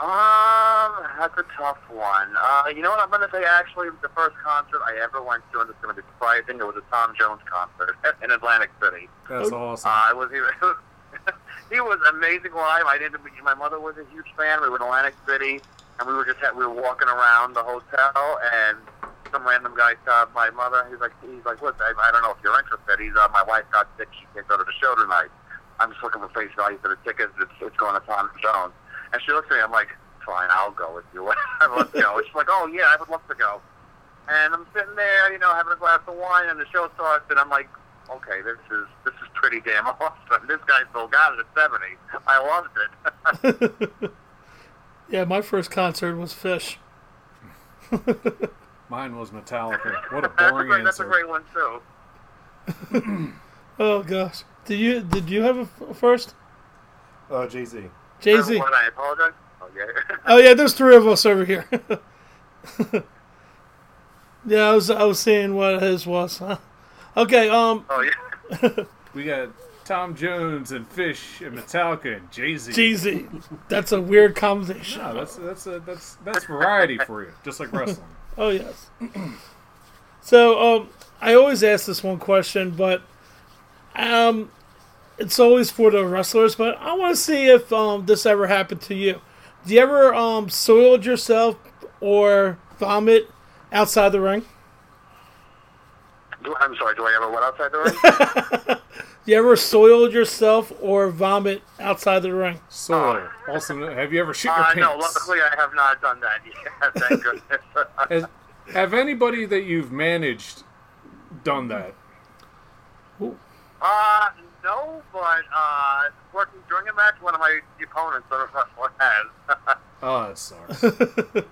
Um, that's a tough one. Uh, you know what I'm going to say? Actually, the first concert I ever went to, and it's going to be surprising, it was a Tom Jones concert in Atlantic City. that's awesome. Uh, it was he was, [LAUGHS] he was amazing live. I didn't. My mother was a huge fan. We were in Atlantic City, and we were just we were walking around the hotel, and some random guy stopped my mother. He's like, he's like, look, I, I don't know if you're interested. He's uh, my wife got sick. She can't go to the show tonight. I'm just looking for face value for the tickets. It's, it's going to Tom Jones. And she looks at me. I'm like, fine, I'll go with you. [LAUGHS] Let's go. She's like, oh yeah, I would love to go. And I'm sitting there, you know, having a glass of wine, and the show starts, and I'm like, okay, this is this is pretty damn [LAUGHS] awesome. This guy still got it at 70. I loved it. [LAUGHS] Yeah, my first concert was Phish. [LAUGHS] Mine was Metallica. What a that's, a boring great, that's a great one too. [CLEARS THROAT] Oh gosh, did you did you have a first? Uh, oh, Jay Z. Jay Z. What, I apologize. Oh yeah. Oh yeah, there's three of us over here. yeah, I was I was seeing what his was. Huh? Okay, um, oh yeah. [LAUGHS] We got Tom Jones and Phish and Metallica and Jay Z. Jay Z. That's a weird combination. No, that's that's a, that's that's variety for you, just like wrestling. [LAUGHS] Oh yes. [CLEARS THROAT] so um, I always ask this one question, but um, it's always for the wrestlers. But I want to see if um this ever happened to you. Do you ever um soiled yourself or vomit outside the ring? Do, I'm sorry. Do I ever went outside the ring? Do [LAUGHS] you ever soiled yourself or vomit outside the ring? So, also, have you ever shit your uh, pants? no, luckily I have not done that yet. [LAUGHS] Thank [LAUGHS] goodness. Has, have anybody that you've managed done that? Uh, no, but uh, working during a match, one of my opponents, the wrestler, has. Oh, sorry.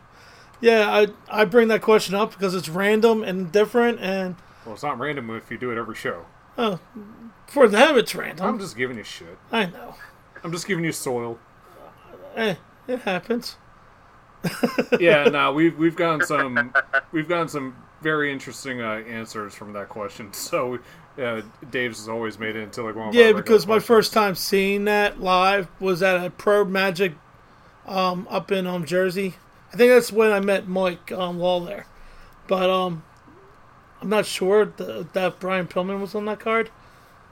Yeah, I I bring that question up because it's random and different, and well, it's not random if you do it every show. oh, for them it's random. I'm just giving you shit. I know. I'm just giving you soil. Eh, it happens. [LAUGHS] Yeah, no, we've we've gotten some we've gotten some very interesting uh, answers from that question. [LAUGHS] So, uh, Dave's has always made it into like one of Yeah, because my questions. first time seeing that live was at a Pro Magic um, up in um, Jersey. I think that's when I met Mike um, Law there. But um, I'm not sure th- that Brian Pillman was on that card.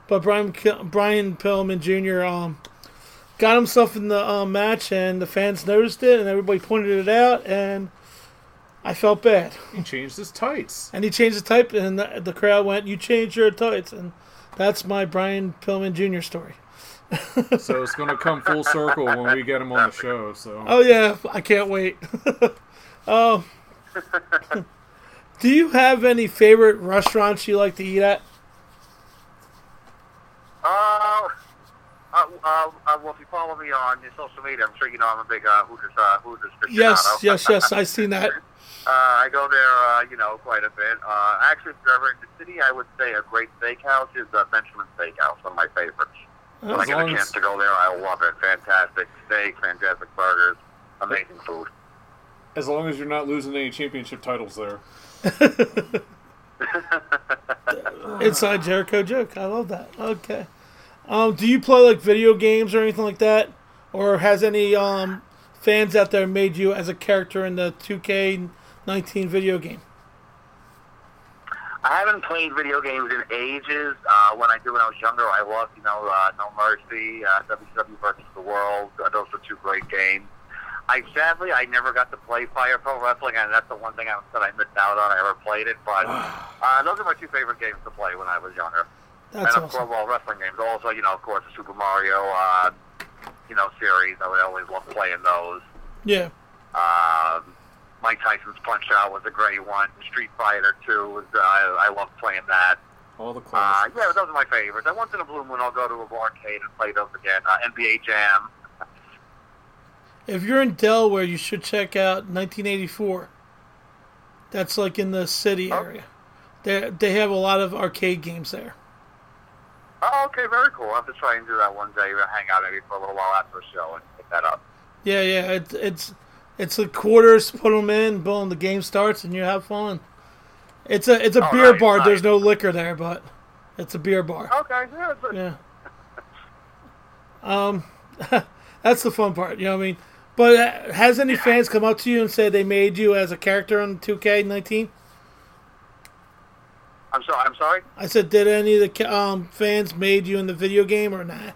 But Brian Brian Pillman Jr. Um, got himself in the um, match, and the fans noticed it, and everybody pointed it out, and I felt bad. he changed his tights. And he changed the type, and the, the crowd went, "You changed your tights," and that's my Brian Pillman Jr. story. [LAUGHS] So it's going to come full circle when we get him on the show. So Oh yeah, I can't wait. [LAUGHS] um, [LAUGHS] do you have any favorite restaurants you like to eat at? uh, uh, well, if you follow me on your social media, I'm sure you know I'm a big uh, Hooters uh, Hooters. [LAUGHS] Yes, yes, yes. I've seen that. Uh, I go there, uh, you know, quite a bit. Uh, actually, if you're ever in the city, I would say a great steakhouse is uh, Benjamin Steakhouse, one of my favorites. When I get a chance as- to go there, I love it. Fantastic steak, fantastic burgers, amazing food. As long as you're not losing any championship titles there. [LAUGHS] Inside Jericho joke. I love that. Okay. Um, do you play like video games or anything like that, or has any um fans out there made you as a character in the 2K19 video game? I haven't played video games in ages. Uh, when I did when I was younger, I loved, you know, uh, No Mercy, uh, WCW versus the World. Uh, those were two great games. I sadly I never got to play Fire Pro Wrestling, and that's the one thing I that I missed out on. I never played it, but [SIGHS] uh, those are my two favorite games to play when I was younger. That's and of awesome. course, well, wrestling games. Also, you know, of course, the Super Mario, uh, you know, series. I would always love playing those. Yeah. Um, Mike Tyson's Punch Out was a great one. Street Fighter 2 was uh, I, I love playing that. All the Uh, yeah, those are my favorites. I once in a blue moon I'll go to a arcade and play those again. Uh, NBA Jam. If you're in Delaware, you should check out 1984. That's like in the city Oh. area. They they have a lot of arcade games there. Oh, okay, very cool. I'll have to try and do that one day. We'll hang out maybe for a little while after a show and pick that up. Yeah, yeah. It's it's it's the quarters. Put them in. Boom. The game starts, and you have fun. It's a it's a Oh, beer nice, bar. nice. There's no liquor there, but it's a beer bar. Okay, yeah, Yeah. [LAUGHS] Um, [LAUGHS] that's the fun part. You know what I mean? But uh, has any fans come up to you and said they made you as a character on 2K19? I'm sorry. I'm sorry. I said, did any of the um, fans made you in the video game or not?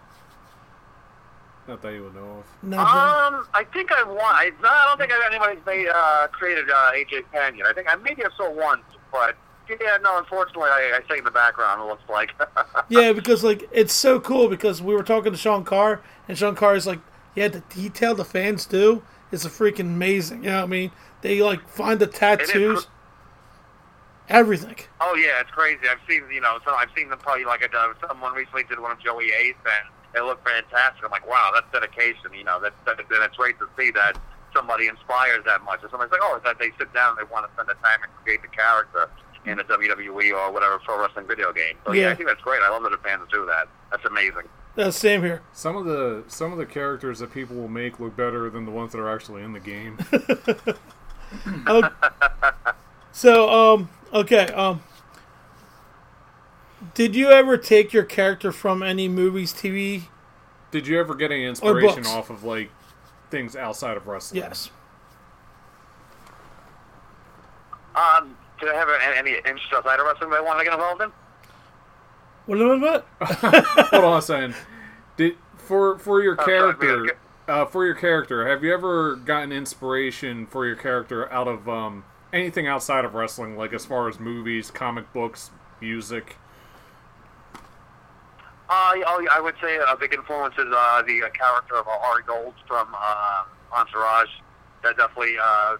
Not that you would know of. Not Um, I think I won. I, no, I don't think anybody's made uh, created uh, AJ Pan yet. I think I maybe I saw once, but yeah, no. Unfortunately, I, I stay in the background. It looks like. [LAUGHS] Yeah, because like it's so cool because we were talking to Sean Carr and Sean Carr is like, yeah, the detail the fans do is a freaking amazing. You know what I mean? They like find the tattoos, everything. Oh yeah, it's crazy. I've seen you know, so I've seen them probably like a, uh, someone recently did one of Joey Ace, and they look fantastic. I'm like, wow, that's dedication. You know, that's that, it's great to see that somebody inspires that much. Or somebody's like, oh, that they sit down, and they want to spend the time and create the character in a WWE or whatever pro wrestling video game. So yeah, Yeah. I think that's great. I love that the fans do that. That's amazing. That's same here. Some of the some of the characters that people will make look better than the ones that are actually in the game. [LAUGHS] Oh, so um, okay um, did you ever take your character from any movies, TV? Did you ever get any inspiration off of like things outside of wrestling? Yes. Um, do I have any, any interest outside of wrestling that I want to get involved in? What? What? what? [LAUGHS] Hold on a second. Did for for your Oh, character uh, for your character, have you ever gotten inspiration for your character out of um, anything outside of wrestling, like as far as movies, comic books, music? Uh, yeah, oh, yeah, I would say a big influence is uh, the uh, character of uh, Ari Gold from uh, Entourage. That definitely uh,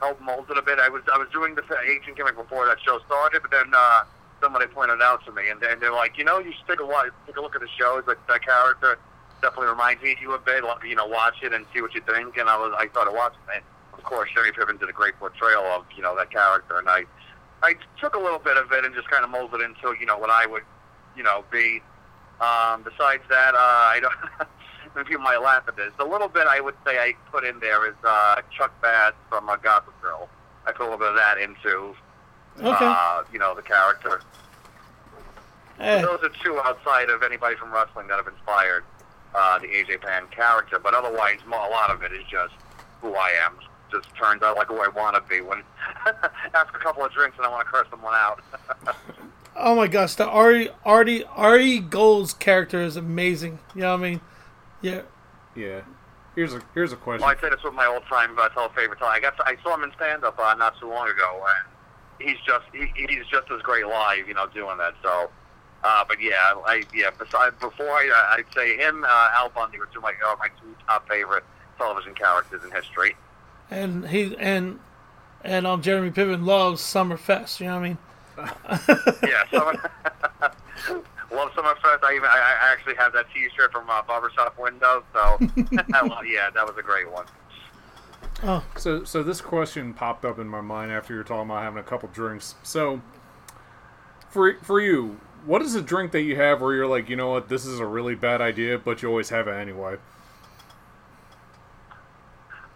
helped mold it a bit. I was I was doing the agent gimmick before that show started, but then uh, somebody pointed out to me, and, and they're like, you know, you should take a wa- take a look at the shows. Like that character definitely reminds me of you a bit. Like, you know, watch it and see what you think. And I was I started watching it. Of course, Sherry Piven did a great portrayal of you know that character, and I I took a little bit of it and just kind of molded it into you know what I would you know be. Um, besides that, uh, [LAUGHS] I don't. People might laugh at this. The little bit I would say I put in there is uh, Chuck Bass from uh, Gossip Girl. I put a little bit of that into, Okay. uh, you know, the character. Eh, Those are two outside of anybody from wrestling that have inspired uh, the AJ Pan character. But otherwise, a lot of it is just who I am. Just turns out like who I want to be. When [LAUGHS] after a couple of drinks and I want to curse someone out. [LAUGHS] oh my gosh, the Ari Ari Ari Gold's character is amazing. You know what I mean? Yeah. Yeah. Here's a here's a question. Well, I say this with my old time uh, favorite time. I got I saw him in stand up uh, not too long ago, and he's just he, he's just as great live, you know, doing that. So, uh, but yeah, I yeah. Besides, before I uh, I'd say him, uh, Al Bundy were two of my are my two top favorite television characters in history. And he and and um Jeremy Piven loves Summerfest. You know what I mean? [LAUGHS] Yeah. So, [LAUGHS] love Summerfest. I even I, I actually have that T-shirt from uh, Barbershop Window. So [LAUGHS] yeah, that was a great one. Oh, So, so this question popped up in my mind after you were talking about having a couple drinks. So, for for you, what is a drink that you have where you're like, you know what, this is a really bad idea, but you always have it anyway?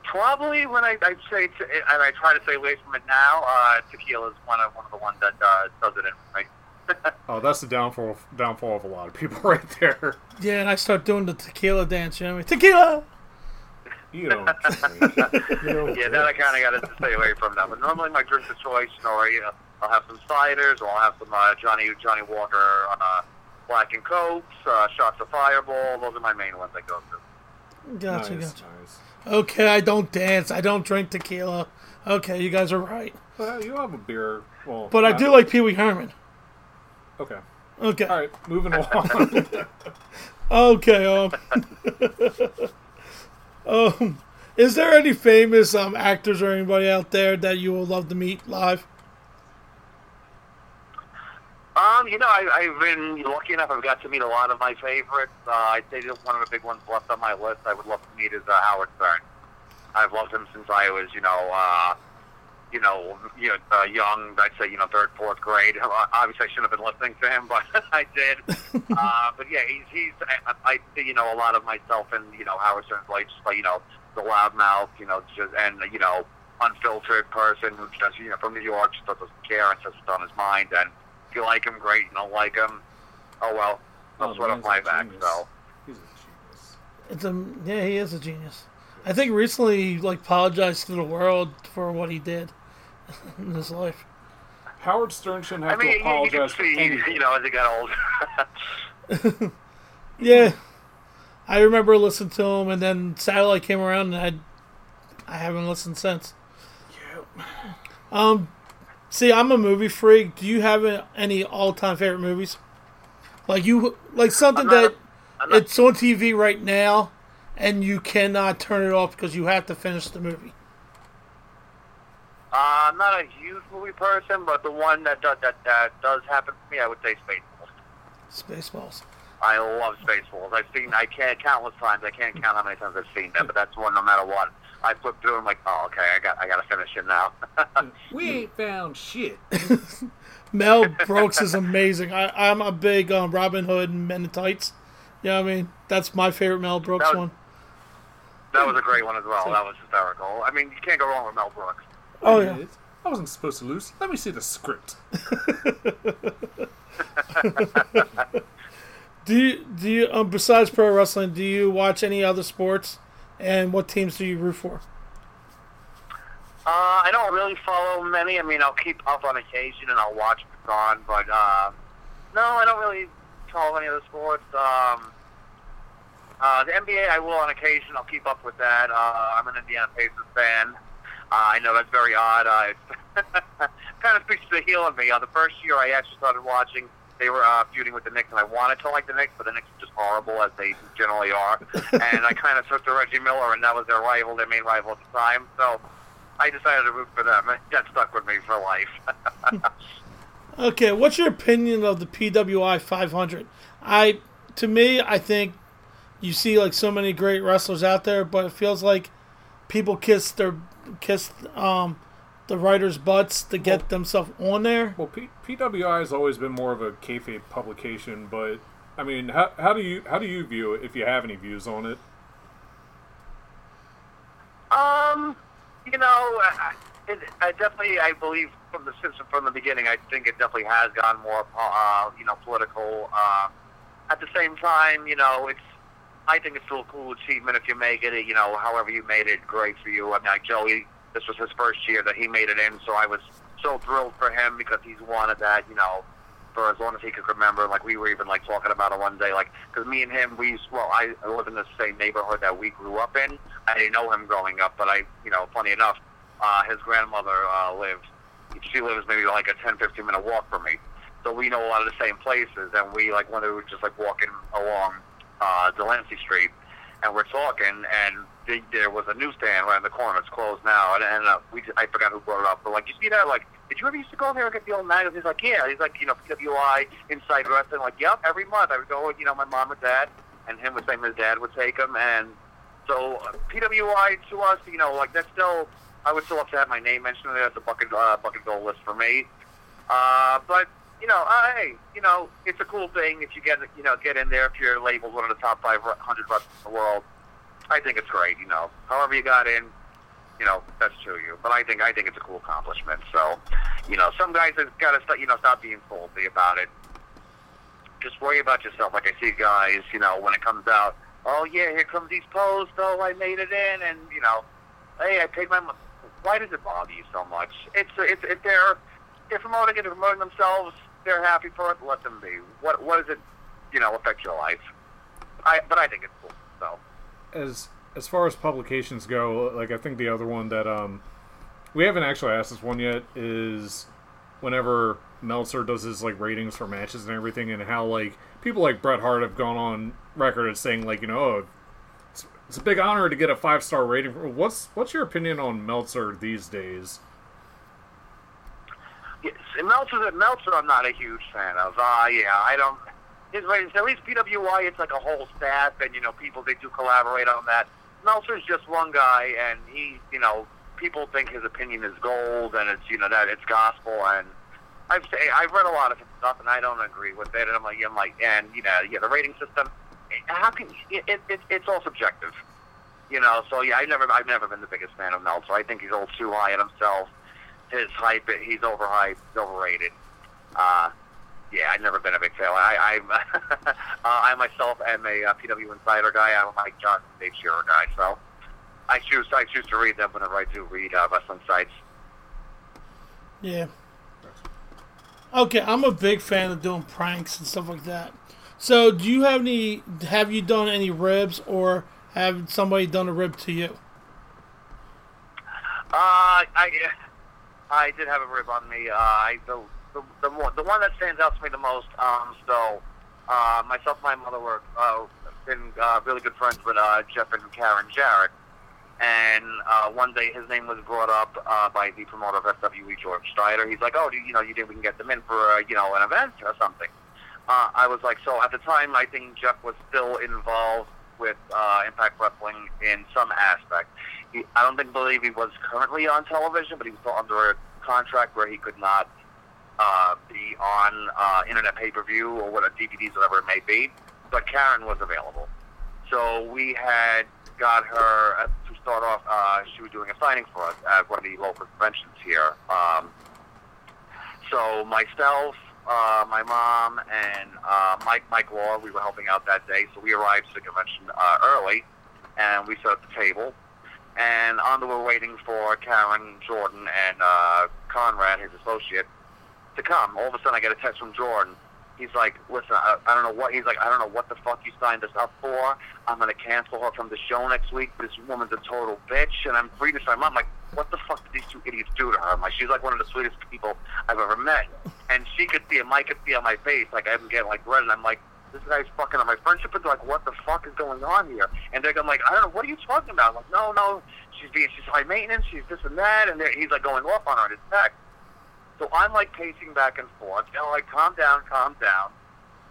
Probably when I I say to, and I try to stay away from it now. Uh, tequila is one of one of the ones that uh, does it in for. [LAUGHS] Oh, that's the downfall downfall of a lot of people [LAUGHS] right there. yeah, and I start doing the tequila dance. You know what I mean? Tequila. You don't. drink. [LAUGHS] You don't Yeah, that I kind of got to stay away from that. But normally my drink of choice, you know, I, uh, I'll have some ciders, or I'll have some uh, Johnny Johnnie Walker on a black and cokes, uh, shots of Fireball. Those are my main ones I go to. Gotcha, nice, gotcha. nice. Okay, I don't dance. I don't drink tequila. Okay, you guys are right. Well, you have a beer. Well, But I not- do like Pee Wee Herman. Okay. Okay. All right, moving along. [LAUGHS] Okay. Um. [LAUGHS] um. Is there any famous um actors or anybody out there that you would love to meet live? Um, you know, I, I've been lucky enough. I've got to meet a lot of my favorites. Uh, I'd say that one of the big ones left on my list. I would love to meet is uh, Howard Stern. I've loved him since I was, you know, uh, you know, you know, uh, young. I'd say, you know, third, fourth grade. [LAUGHS] Obviously, I shouldn't have been listening to him, [LAUGHS] but I did. [LAUGHS] uh, but yeah, he's he's. I, I you know, a lot of myself in, you know, Howard Stern's like, just like, you know, the loudmouth, you know, just and you know, unfiltered person who just, you know, from New York, just doesn't care and says what's on his mind. And if you like him, great. You don't like him, oh well. Oh, That's what man's off my a back. genius. So. He's a genius. It's a yeah, he is a genius. I think recently he like apologized to the world for what he did [LAUGHS] in his life. Howard Stern shouldn't I have mean, to you, you can apologize for see, anything. you know, as he got old. [LAUGHS] Yeah, I remember listening to him, and then Satellite came around, and I I haven't listened since. Um, see, I'm a movie freak. Do you have any all-time favorite movies? Like you, like something not that not- it's on TV right now, and you cannot turn it off because you have to finish the movie. Uh, I'm not a huge movie person, but the one that does, that, that does happen to me, I would say Spaceballs. Spaceballs. I love Spaceballs. I've seen, I can't countless times. I can't count how many times I've seen that, but that's one no matter what. I flip through and I'm like, oh, okay, I got, I got to finish it now. [LAUGHS] We ain't found shit. [LAUGHS] Mel Brooks is amazing. I, I'm a big um, Robin Hood and Men in Tights. You know what I mean? That's my favorite Mel Brooks That was- one. that was a great one as well. That was hysterical. I mean, you can't go wrong with Mel Brooks. Oh yeah. I wasn't supposed to lose. Let me see the script. [LAUGHS] Do you do you um, besides pro wrestling? Do you watch any other sports? And what teams do you root for? Uh, I don't really follow many. I mean, I'll keep up on occasion and I'll watch what's on, but uh, no, I don't really follow any other sports. Um, uh, the NBA, I will on occasion. I'll keep up with that. Uh, I'm an Indiana Pacers fan. I know that's very odd. Uh, [LAUGHS] it kind of speaks to the heel of me. Uh, the first year I actually started watching, they were uh, feuding with the Knicks, and I wanted to like the Knicks, but the Knicks are just horrible, as they generally are. [LAUGHS] and I kind of took to Reggie Miller, and that was their rival, their main rival at the time. So I decided to root for them. That stuck with me for life. [LAUGHS] Okay, what's your opinion of the PWI 500? I, to me, I think you see like so many great wrestlers out there, but it feels like people kiss their kiss um the writers' butts to get themselves on there. Well, P- PWI has always been more of a kayfabe publication, but I mean, how, how do you how do you view it? If you have any views on it, Um, you know, I, it, I definitely, I believe from the system from the beginning, I think it definitely has gone more, uh, you know, political. Uh, at the same time, you know, it's, I think it's still a cool achievement if you make it. You know, however you made it, great for you. I mean, like Joey, this was his first year that he made it in, so I was so thrilled for him because he's wanted that, you know, for as long as he could remember. Like we were even like talking about it one day, like because me and him, we well, I live in the same neighborhood that we grew up in. I didn't know him growing up, but I, you know, funny enough, uh, his grandmother uh, lived. She lives maybe like a 10, 15 minute walk from me. So we know a lot of the same places, and we like when we were just like walking along uh, Delancey Street, and we're talking, and the, there was a newsstand right in the corner. It's closed now, and, and uh, we I forgot who brought it up. But like, you see that? Like, did you ever used to go there and get the old magazines? He's like, yeah. He's like, you know, PWI Inside Wrestling. Like, yep. Every month I would go you know my mom and dad, and him would say his dad would take him, and so uh, PWI to us, you know, like that's still. I would still love to have my name mentioned there as a bucket uh, bucket goal list for me. Uh, but you know, uh, hey, you know, it's a cool thing if you get you know get in there if you're labeled one of the top 500 wrestlers in the world. I think it's great. You know, however you got in, you know, that's to you. But I think I think it's a cool accomplishment. So, you know, some guys have got to start, you know stop being salty about it. Just worry about yourself. Like I see guys, you know, when it comes out, oh yeah, here comes these posts. Oh, I made it in, and you know, hey, I paid my. Money. Why does it bother you so much? It's it's if they're they're promoting it, they're promoting themselves. They're happy for it. Let them be. What what does it, you know, affect your life? I but I think it's cool. So as as far as publications go, like I think the other one that um we haven't actually asked this one yet is whenever Meltzer does his like ratings for matches and everything, and how like people like Bret Hart have gone on record as saying like you know oh, it's, it's a big honor to get a five star rating. What's what's your opinion on Meltzer these days? Yes, Meltzer, Meltzer, I'm not a huge fan of. Uh, yeah, I don't. His ratings, at least PWI, it's like a whole staff, and you know, people they do collaborate on that. Meltzer's just one guy, and he, you know, people think his opinion is gold, and it's you know that it's gospel, and I've say I've read a lot of his stuff, and I don't agree with it, and I'm like, I'm like, and you know, yeah, the rating system, how can it, it, it it's all subjective, you know. So yeah, I never, I've never been the biggest fan of Meltzer. I think he's a little too high on himself his hype. He's overhyped, He's overrated. Uh, yeah, I've never been a big fan. I, I'm, [LAUGHS] uh, I myself am a uh, PW Insider guy. I'm a Mike Johnson, Dave Scherer guy. So I choose, I choose to read them whenever I do read uh, wrestling sites. Yeah. Okay, I'm a big fan of doing pranks and stuff like that. So, do you have any? Have you done any ribs, or have somebody done a rib to you? Uh, I, I did have a rib on me. Uh, I the the the, one, the one that stands out to me the most. Um, so uh, myself and my mother were uh, been uh, really good friends with uh, Jeff and Karen Jarrett. And uh, one day his name was brought up uh, by the promoter of FWE, George Steiner. He's like, "Oh, do you, know, you think we can get them in for uh, you know an event or something?" Uh, I was like, "So at the time, I think Jeff was still involved with uh, Impact Wrestling in some aspect. I don't think believe he was currently on television, but he was under a contract where he could not uh, be on uh, internet pay per view or what DVDs, whatever it may be. But Karen was available, so we had got her uh, to start off. Uh, she was doing a signing for us at one of the local conventions here. Um, so myself, uh, my mom, and uh, Mike Mike Law, we were helping out that day. So we arrived to the convention uh, early, and we set up the table. And on the way waiting for Karen Jordan and uh, Conrad, his associate, to come. All of a sudden, I get a text from Jordan. He's like, "Listen, I, I don't know what." He's like, "I don't know what the fuck you signed us up for. I'm gonna cancel her from the show next week. This woman's a total bitch." And I'm reading this. I'm like, "What the fuck did these two idiots do to her?" I'm like, "She's like one of the sweetest people I've ever met." And she could see it. Mike could see on my face, like I'm getting like red. And I'm like, "This guy's fucking on my friendship." is like, "What the fuck is going on here?" And they're like, "I don't know. What are you talking about?" I'm like, "No, no. She's being she's high maintenance. She's this and that." And he's like going off on her in his text. So I'm like pacing back and forth, you know, like calm down, calm down.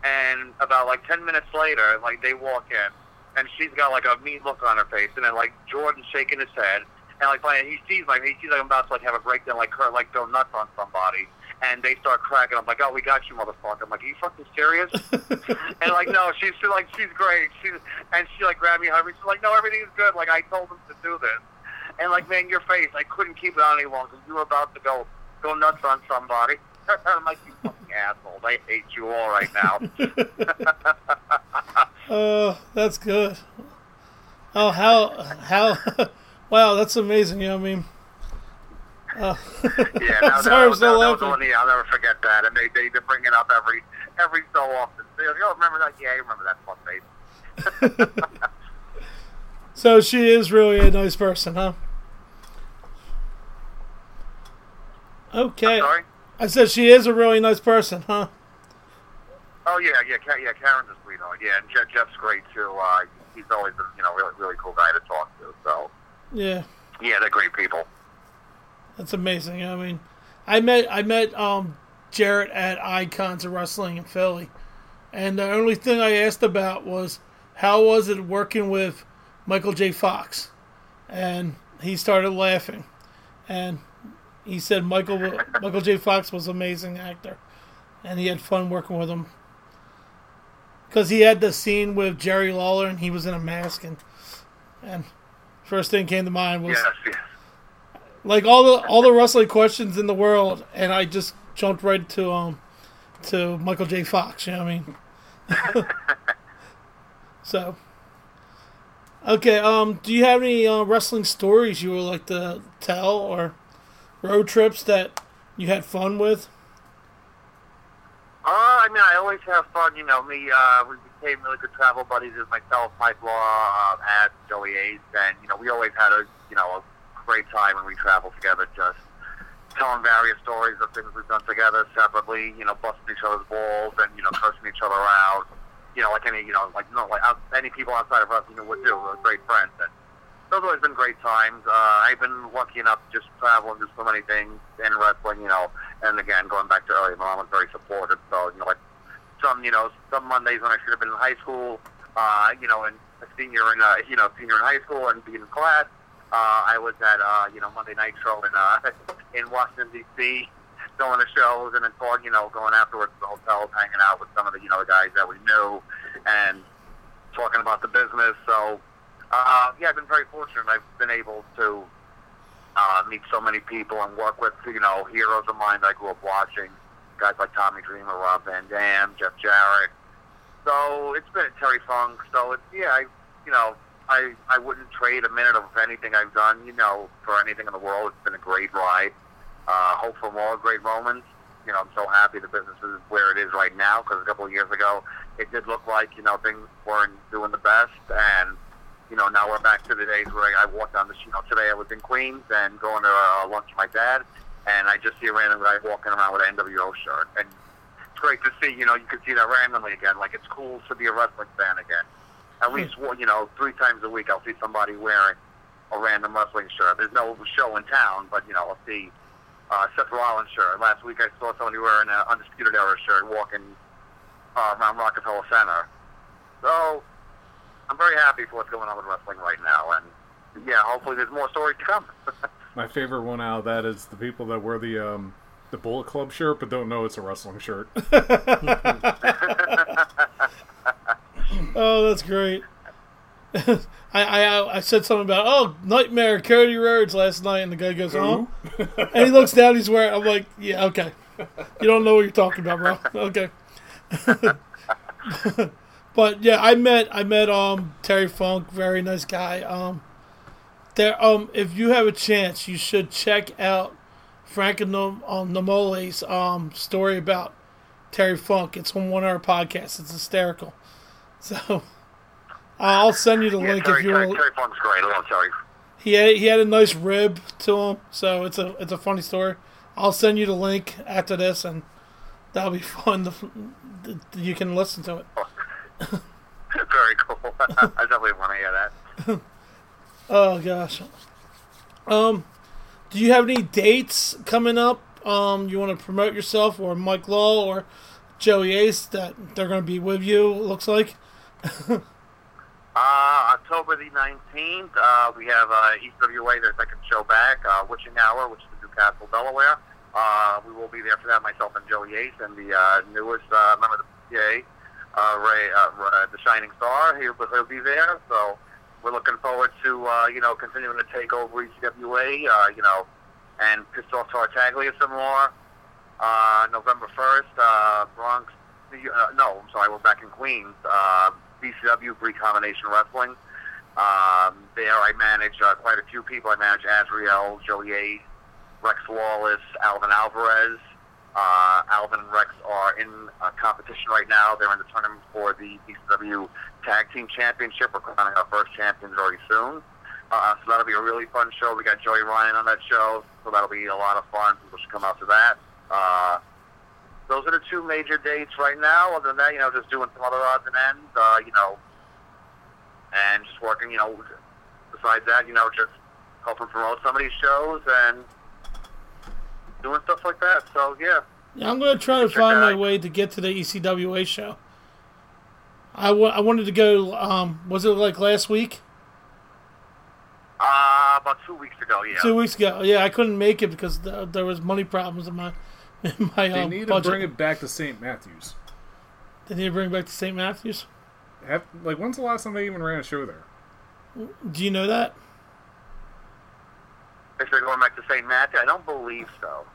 And about like ten minutes later, like they walk in, and she's got like a mean look on her face, and then like Jordan's shaking his head, and like he sees like he sees like I'm about to like have a breakdown, like her like go nuts on somebody, and they start cracking. I'm like, oh, we got you, motherfucker. I'm like, are you fucking serious? [LAUGHS] and like, no, she's like, she's great. She's and she like grabbed me, hugged me. She's like, no, everything's good. Like I told them to do this, and like, man, your face, I couldn't keep it on any longer. You were about to go go nuts on somebody. [LAUGHS] I'm like, you fucking assholes. I hate you all right now. [LAUGHS] Oh, uh, that's good. Oh, how, how, wow, that's amazing. You know what I mean? Yeah, [LAUGHS] no, sorry, no, I'm still no, laughing. yeah, I'll never forget that. And they, they, they bring it up every, every so often. They go, oh, remember that? Yeah, I remember that fuck face. [LAUGHS] so she is really a nice person, huh? Okay. I said she is a really nice person, huh? Oh yeah, yeah, yeah. Karen's a sweetheart. Yeah, and Jeff, Jeff's great too. Uh, he's always been, you know, really, really cool guy to talk to. So, Yeah, yeah, they're great people. That's amazing. I mean, I met I met um, Jarrett at Icons of Wrestling in Philly, and the only thing I asked about was how was it working with Michael J. Fox, and he started laughing, and he said Michael Michael J. Fox was an amazing actor, and he had fun working with him. Because he had the scene with Jerry Lawler, and he was in a mask, and and first thing came to mind was Yes, yes. Like all the all the wrestling questions in the world, and I just jumped right to um to Michael J. Fox. You know what I mean? [LAUGHS] so, okay. Um, do you have any uh, wrestling stories you would like to tell, or road trips that you had fun with? Uh, I mean, I always have fun. You know, me. Uh, we became really good travel buddies with myself, Mike Law, uh, and Joey Ace, and you know, we always had a you know a great time when we traveled together. Just telling various stories of things we've done together separately. You know, busting each other's balls and you know cursing each other out. You know, like any you know like no like out, any people outside of wrestling would do. We're great friends. And, those have always been great times. Uh, I've been lucky enough to just travel and do so many things in wrestling, you know. And again, going back to earlier, my mom was very supportive. So, you know, like some, you know, some Mondays when I should have been in high school, uh, you know, and a senior in, uh, you know, senior in high school and being in class, uh, I was at, uh, you know, Monday Night Show in, uh, [LAUGHS] in Washington, D.C., going to shows and then you know, going afterwards to the hotels, hanging out with some of the, you know, the guys that we knew and talking about the business. So, uh, yeah, I've been very fortunate. I've been able to uh, meet so many people and work with, you know, heroes of mine that I grew up watching. Guys like Tommy Dreamer, Rob Van Dam, Jeff Jarrett. So it's been Terry Funk. So it's yeah, I you know, I I wouldn't trade a minute of anything I've done, you know, for anything in the world. It's been a great ride. Uh, hope for more great moments. You know, I'm so happy the business is where it is right now because a couple of years ago it did look like you know things weren't doing the best and you know, now we're back to the days where I walked down the, you know, today I was in Queens and going to uh, lunch with my dad, and I just see a random guy walking around with an NWO shirt, and it's great to see, you know, you can see that randomly again. Like it's cool to be a wrestling fan again. At least, one- you know, three times a week I'll see somebody wearing a random wrestling shirt. There's no show in town, but you know, I'll see uh, Seth Rollins shirt. Last week I saw somebody wearing an Undisputed Era shirt walking uh, around Rockefeller Center. So I'm very happy for what's going on with wrestling right now, and yeah, hopefully there's more stories to come. [LAUGHS] My favorite one out of that is the people that wear the um, the Bullet Club shirt but don't know it's a wrestling shirt. [LAUGHS] [LAUGHS] Oh, that's great. [LAUGHS] I, I I said something about oh Nightmare Cody Rhodes last night, and the guy goes oh, and he looks down. He's wearing. I'm like, [LAUGHS] yeah, okay. You don't know what you're talking about, bro. [LAUGHS] Okay. but yeah, I met I met um Terry Funk, very nice guy. Um, there um if you have a chance, you should check out Frank and Nom- um, Namole's um story about Terry Funk. It's on one of our podcasts. It's hysterical. So I'll send you the yeah, link Terry, if you want. Terry Funk's great. I love Terry. He had, he had a nice rib to him, so it's a it's a funny story. I'll send you the link after this, and that'll be [LAUGHS] fun. To, you can listen to it. [LAUGHS] very cool. [LAUGHS] I definitely want to hear that. Oh gosh. Um, do you have any dates coming up? Um, you want to promote yourself, or Mike Law, or Joey Ace that they're going to be with you? Looks like. [LAUGHS] Uh, October the 19th, uh, we have uh, EWA, their second show back, uh, Witching Hour, which is in Newcastle, Delaware. Uh, we will be there for that, myself and Joey Ace, and the uh, newest uh, member of the PA, uh, Ray, uh, Ray, the Shining Star. He'll, he'll be there, so we're looking forward to, uh, you know, continuing to take over ECWA, uh, you know, and piss off Tartaglia some more. Uh, November 1st, uh, Bronx, uh, no, I'm sorry, we're back in Queens. Uh, BCW, Greek Combination Wrestling. Um, there I manage uh, quite a few people. I manage Azriel, Joey Ace, Rex Lawless, Alvin Alvarez. Uh, Alvin and Rex are in a competition right now. They're in the tournament for the BCW Tag Team Championship. We're crowning our first champions very soon. Uh, so that'll be a really fun show. We got Joey Ryan on that show, so that'll be a lot of fun. People should come out to that. Uh, those are the two major dates right now. Other than that, you know, just doing some other odds and ends. Uh, you know, and just working. You know, besides that, you know, just helping promote some of these shows and doing stuff like that. So yeah, Yeah, I'm gonna try to find my way to get to the ECWA show. I I wanted to go. Um, was it like last week? uh, about two weeks ago. Yeah, Two weeks ago. Yeah, I couldn't make it because th- there was money problems in my in [LAUGHS] my They um, need to bring it back to St. Matthews. They need to bring it back to St. Matthews. Have, like, when's the last time they even ran a show there? Do you know that? if they're going back to St. Matthew, I don't believe so.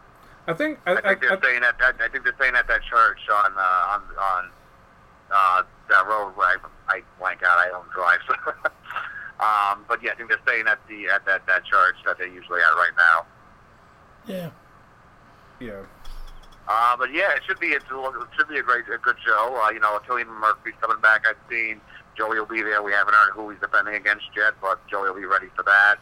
I think I I, I, think they're I- staying at that. I think they're staying at that church on uh, on on uh, that road where I, I blank out. I don't drive. So. [LAUGHS] um, but yeah, I think they're staying at the at that that church that they're usually at right now. Yeah. yeah. Uh, but yeah, it should be it's, it should be a great a good show. Uh, you know, Killian Murphy's coming back. I've seen Joey will be there. We haven't heard who he's defending against yet, but Joey will be ready for that.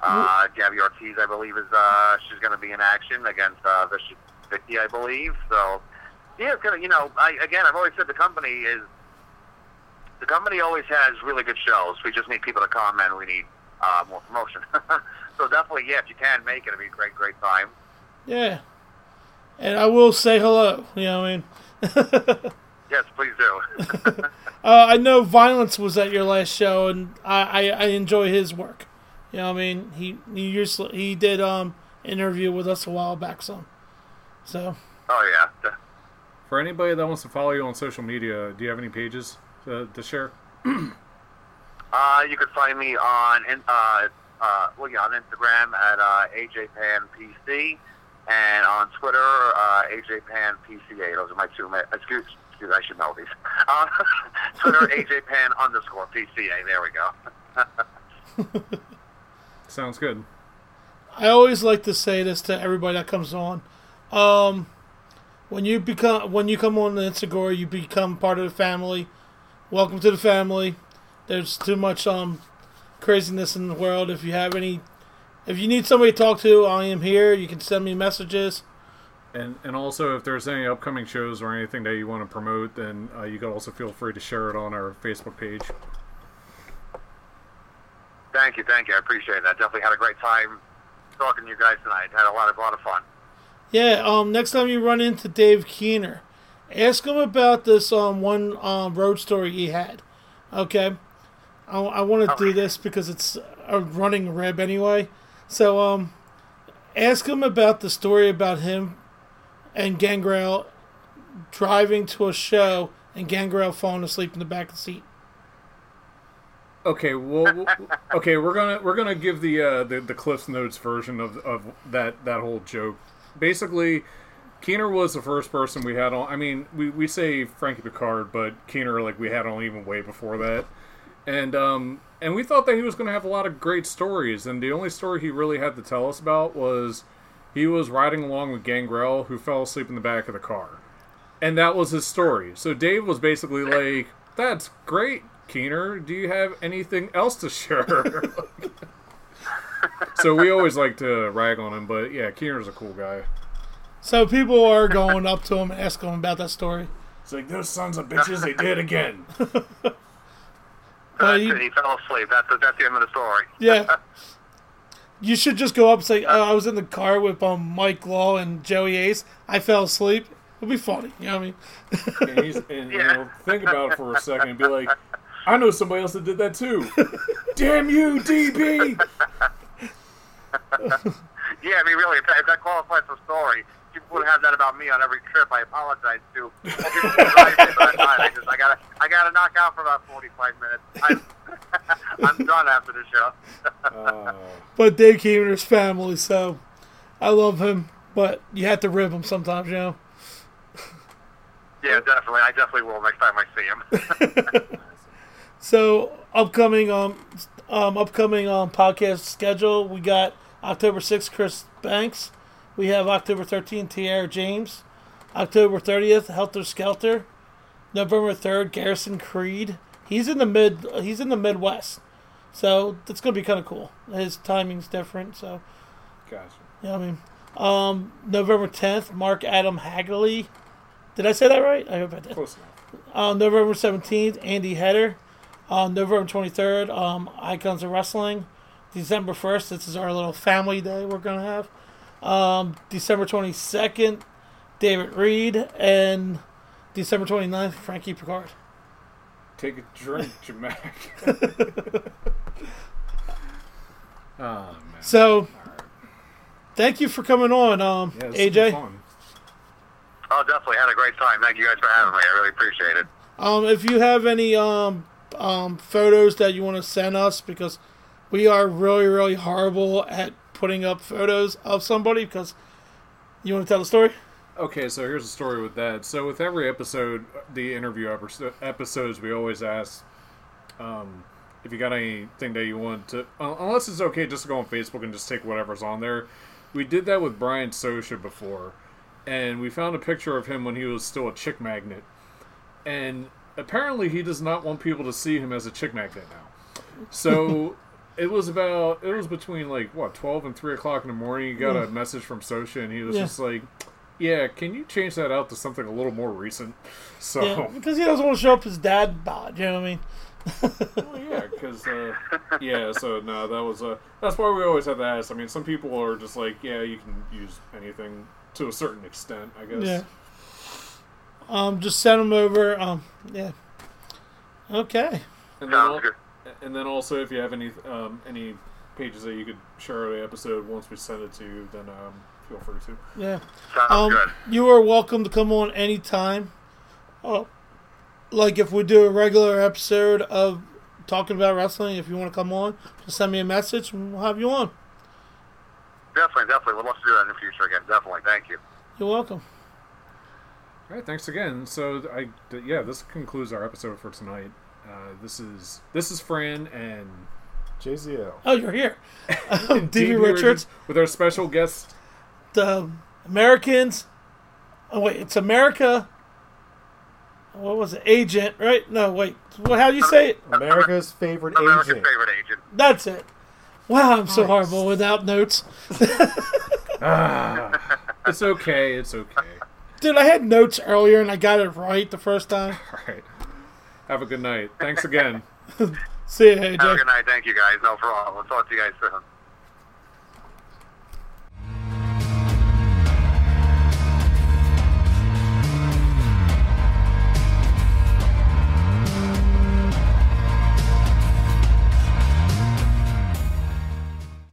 Uh, Gabby Ortiz, I believe, is uh, she's going to be in action against uh, Vicky, Vicky, I believe. So yeah, it's gonna. You know, I again, I've always said the company is the company always has really good shows. We just need people to come and we need uh, more promotion. [LAUGHS] so definitely, yeah, if you can make it, it'd be a great, great time. Yeah. And I will say hello. You know what I mean? [LAUGHS] Yes, please do. [LAUGHS] Uh, I know Violence was at your last show, and I, I, I enjoy his work. You know what I mean? He he usually, he did um interview with us a while back, so so oh yeah. For anybody that wants to follow you on social media, do you have any pages to, to share? [CLEARS THROAT] Uh, you can find me on in, uh, uh, well, yeah, on Instagram at uh, AJPanPC and on Twitter uh, AJPanPCA. Those are my two. Ma- excuse, excuse, I should know these. Uh, [LAUGHS] Twitter [LAUGHS] AJPan underscore PCA. There we go. [LAUGHS] Sounds good. I always like to say this to everybody that comes on. Um, when you become when you come on the Instagram, you become part of the family. Welcome to the family. There's too much um craziness in the world. If you have any, if you need somebody to talk to, I am here. You can send me messages. And and also, if there's any upcoming shows or anything that you want to promote, then uh, you can also feel free to share it on our Facebook page. Thank you, thank you. I appreciate that. Definitely had a great time talking to you guys tonight. Had a lot of a lot of fun. Yeah. Um. Next time you run into Dave Keener, ask him about this um one um road story he had. Okay. I, I want to do this because it's a running rib anyway. So um, ask him about the story about him and Gangrel driving to a show and Gangrel falling asleep in the back of the seat. Okay, well, okay, we're gonna we're gonna give the uh, the the Cliff's Notes version of of that that whole joke. Basically, Keener was the first person we had on. I mean, we, we say Frankie Pickard, but Keener like we had on even way before that, and um and we thought that he was gonna have a lot of great stories, and the only story he really had to tell us about was he was riding along with Gangrel, who fell asleep in the back of the car, and that was his story. So Dave was basically like, "That's great." Keener, do you have anything else to share? [LAUGHS] so we always like to rag on him, but yeah, Keener's a cool guy. So people are going up to him and asking him about that story. It's like those sons of bitches, they did again. [LAUGHS] But That's he- fell asleep. That's the, that's the end of the story. [LAUGHS] Yeah. You should just go up and say, oh, I was in the car with um, Mike Law and Joey Ace. I fell asleep. It'll be funny. You know what I mean? And, he's, and you know, think about it for a second and be like, I know somebody else that did that too. [LAUGHS] Damn you, DB! [LAUGHS] Yeah, I mean, really, if that, that qualifies for story, people would have that about me on every trip. I apologize to people drive me, but I, I just, I gotta, I gotta knock out for about forty-five minutes. I'm, [LAUGHS] I'm done after the show. Uh, But Dave Keener's family, so I love him. But you have to rib him sometimes, you know? yeah, definitely. I definitely will next time I see him. [LAUGHS] So upcoming um um upcoming um podcast schedule we got October sixth Chris Banks, we have October thirteenth Tierra James, October thirtieth Helter Skelter, November third Garrison Creed. He's in the mid he's in the Midwest, so that's gonna be kind of cool. His timing's different, so gotcha. yeah. I mean, um November tenth Mark Adam Hagley. Did I say that right? I hope I did. Close enough. Uh, November 17th, Andy Header. On November 23rd, um, Icons of Wrestling. December 1st, this is our little family day we're going to have. Um, December 22nd, David Reed. And December 29th, Frankie Pickard. Take a drink, [LAUGHS] Jamak. oh [LAUGHS] man. So, thank you for coming on, um, Yeah, AJ. Oh, definitely had a great time. Thank you guys for having me. I really appreciate it. Um, if you have any um, um, photos that you want to send us, because we are really, really horrible at putting up photos of somebody, because you want to tell the story? Okay, so here's the story with that. So with every episode, the interview episodes, we always ask um, if you got anything that you want to, unless it's okay, just to go on Facebook and just take whatever's on there. We did that with Brian Sosha before, and we found a picture of him when he was still a chick magnet, and apparently he does not want people to see him as a chick magnet now. So. It was about. It was between like what twelve and three o'clock in the morning. You got a message from Sosha, and he was Yeah. just like, yeah, can you change that out to something a little more recent? [LAUGHS] So, Yeah, because he doesn't want to show up his dad bod, you know what I mean? well, yeah, because uh, yeah, so no, that was uh, that's why we always have to ask. I mean, some people are just like, yeah, you can use anything to a certain extent, I guess. Yeah. Um, just send them over. Um, yeah. Okay. And then, Sounds good. And then also, if you have any um, any pages that you could share the episode once we send it to you, then um, feel free to. Yeah. Sounds Um, good. you are welcome to come on anytime. Uh, like if we do a regular episode of talking about wrestling, if you want to come on, just send me a message and we'll have you on. Definitely, definitely. We'd love to do that in the future again. Definitely. Thank you. You're welcome. All right, thanks again. So, I yeah, this concludes our episode for tonight. Uh, this is this is Fran and JCL. Oh, you're here. [LAUGHS] [LAUGHS] Dean DB Richards, with our special guest. the Americans. Oh wait, it's America. What was it? Agent, right? No, wait. What? How do you say it? America's favorite America's agent. favorite agent. That's it. Wow, I'm so horrible without notes. [LAUGHS] It's okay. It's okay. Dude, I had notes earlier and I got it right the first time. All right. Have a good night. Thanks [LAUGHS] again. [LAUGHS] See ya, Have a good night. Thank you guys. No problem. We'll talk to you guys soon.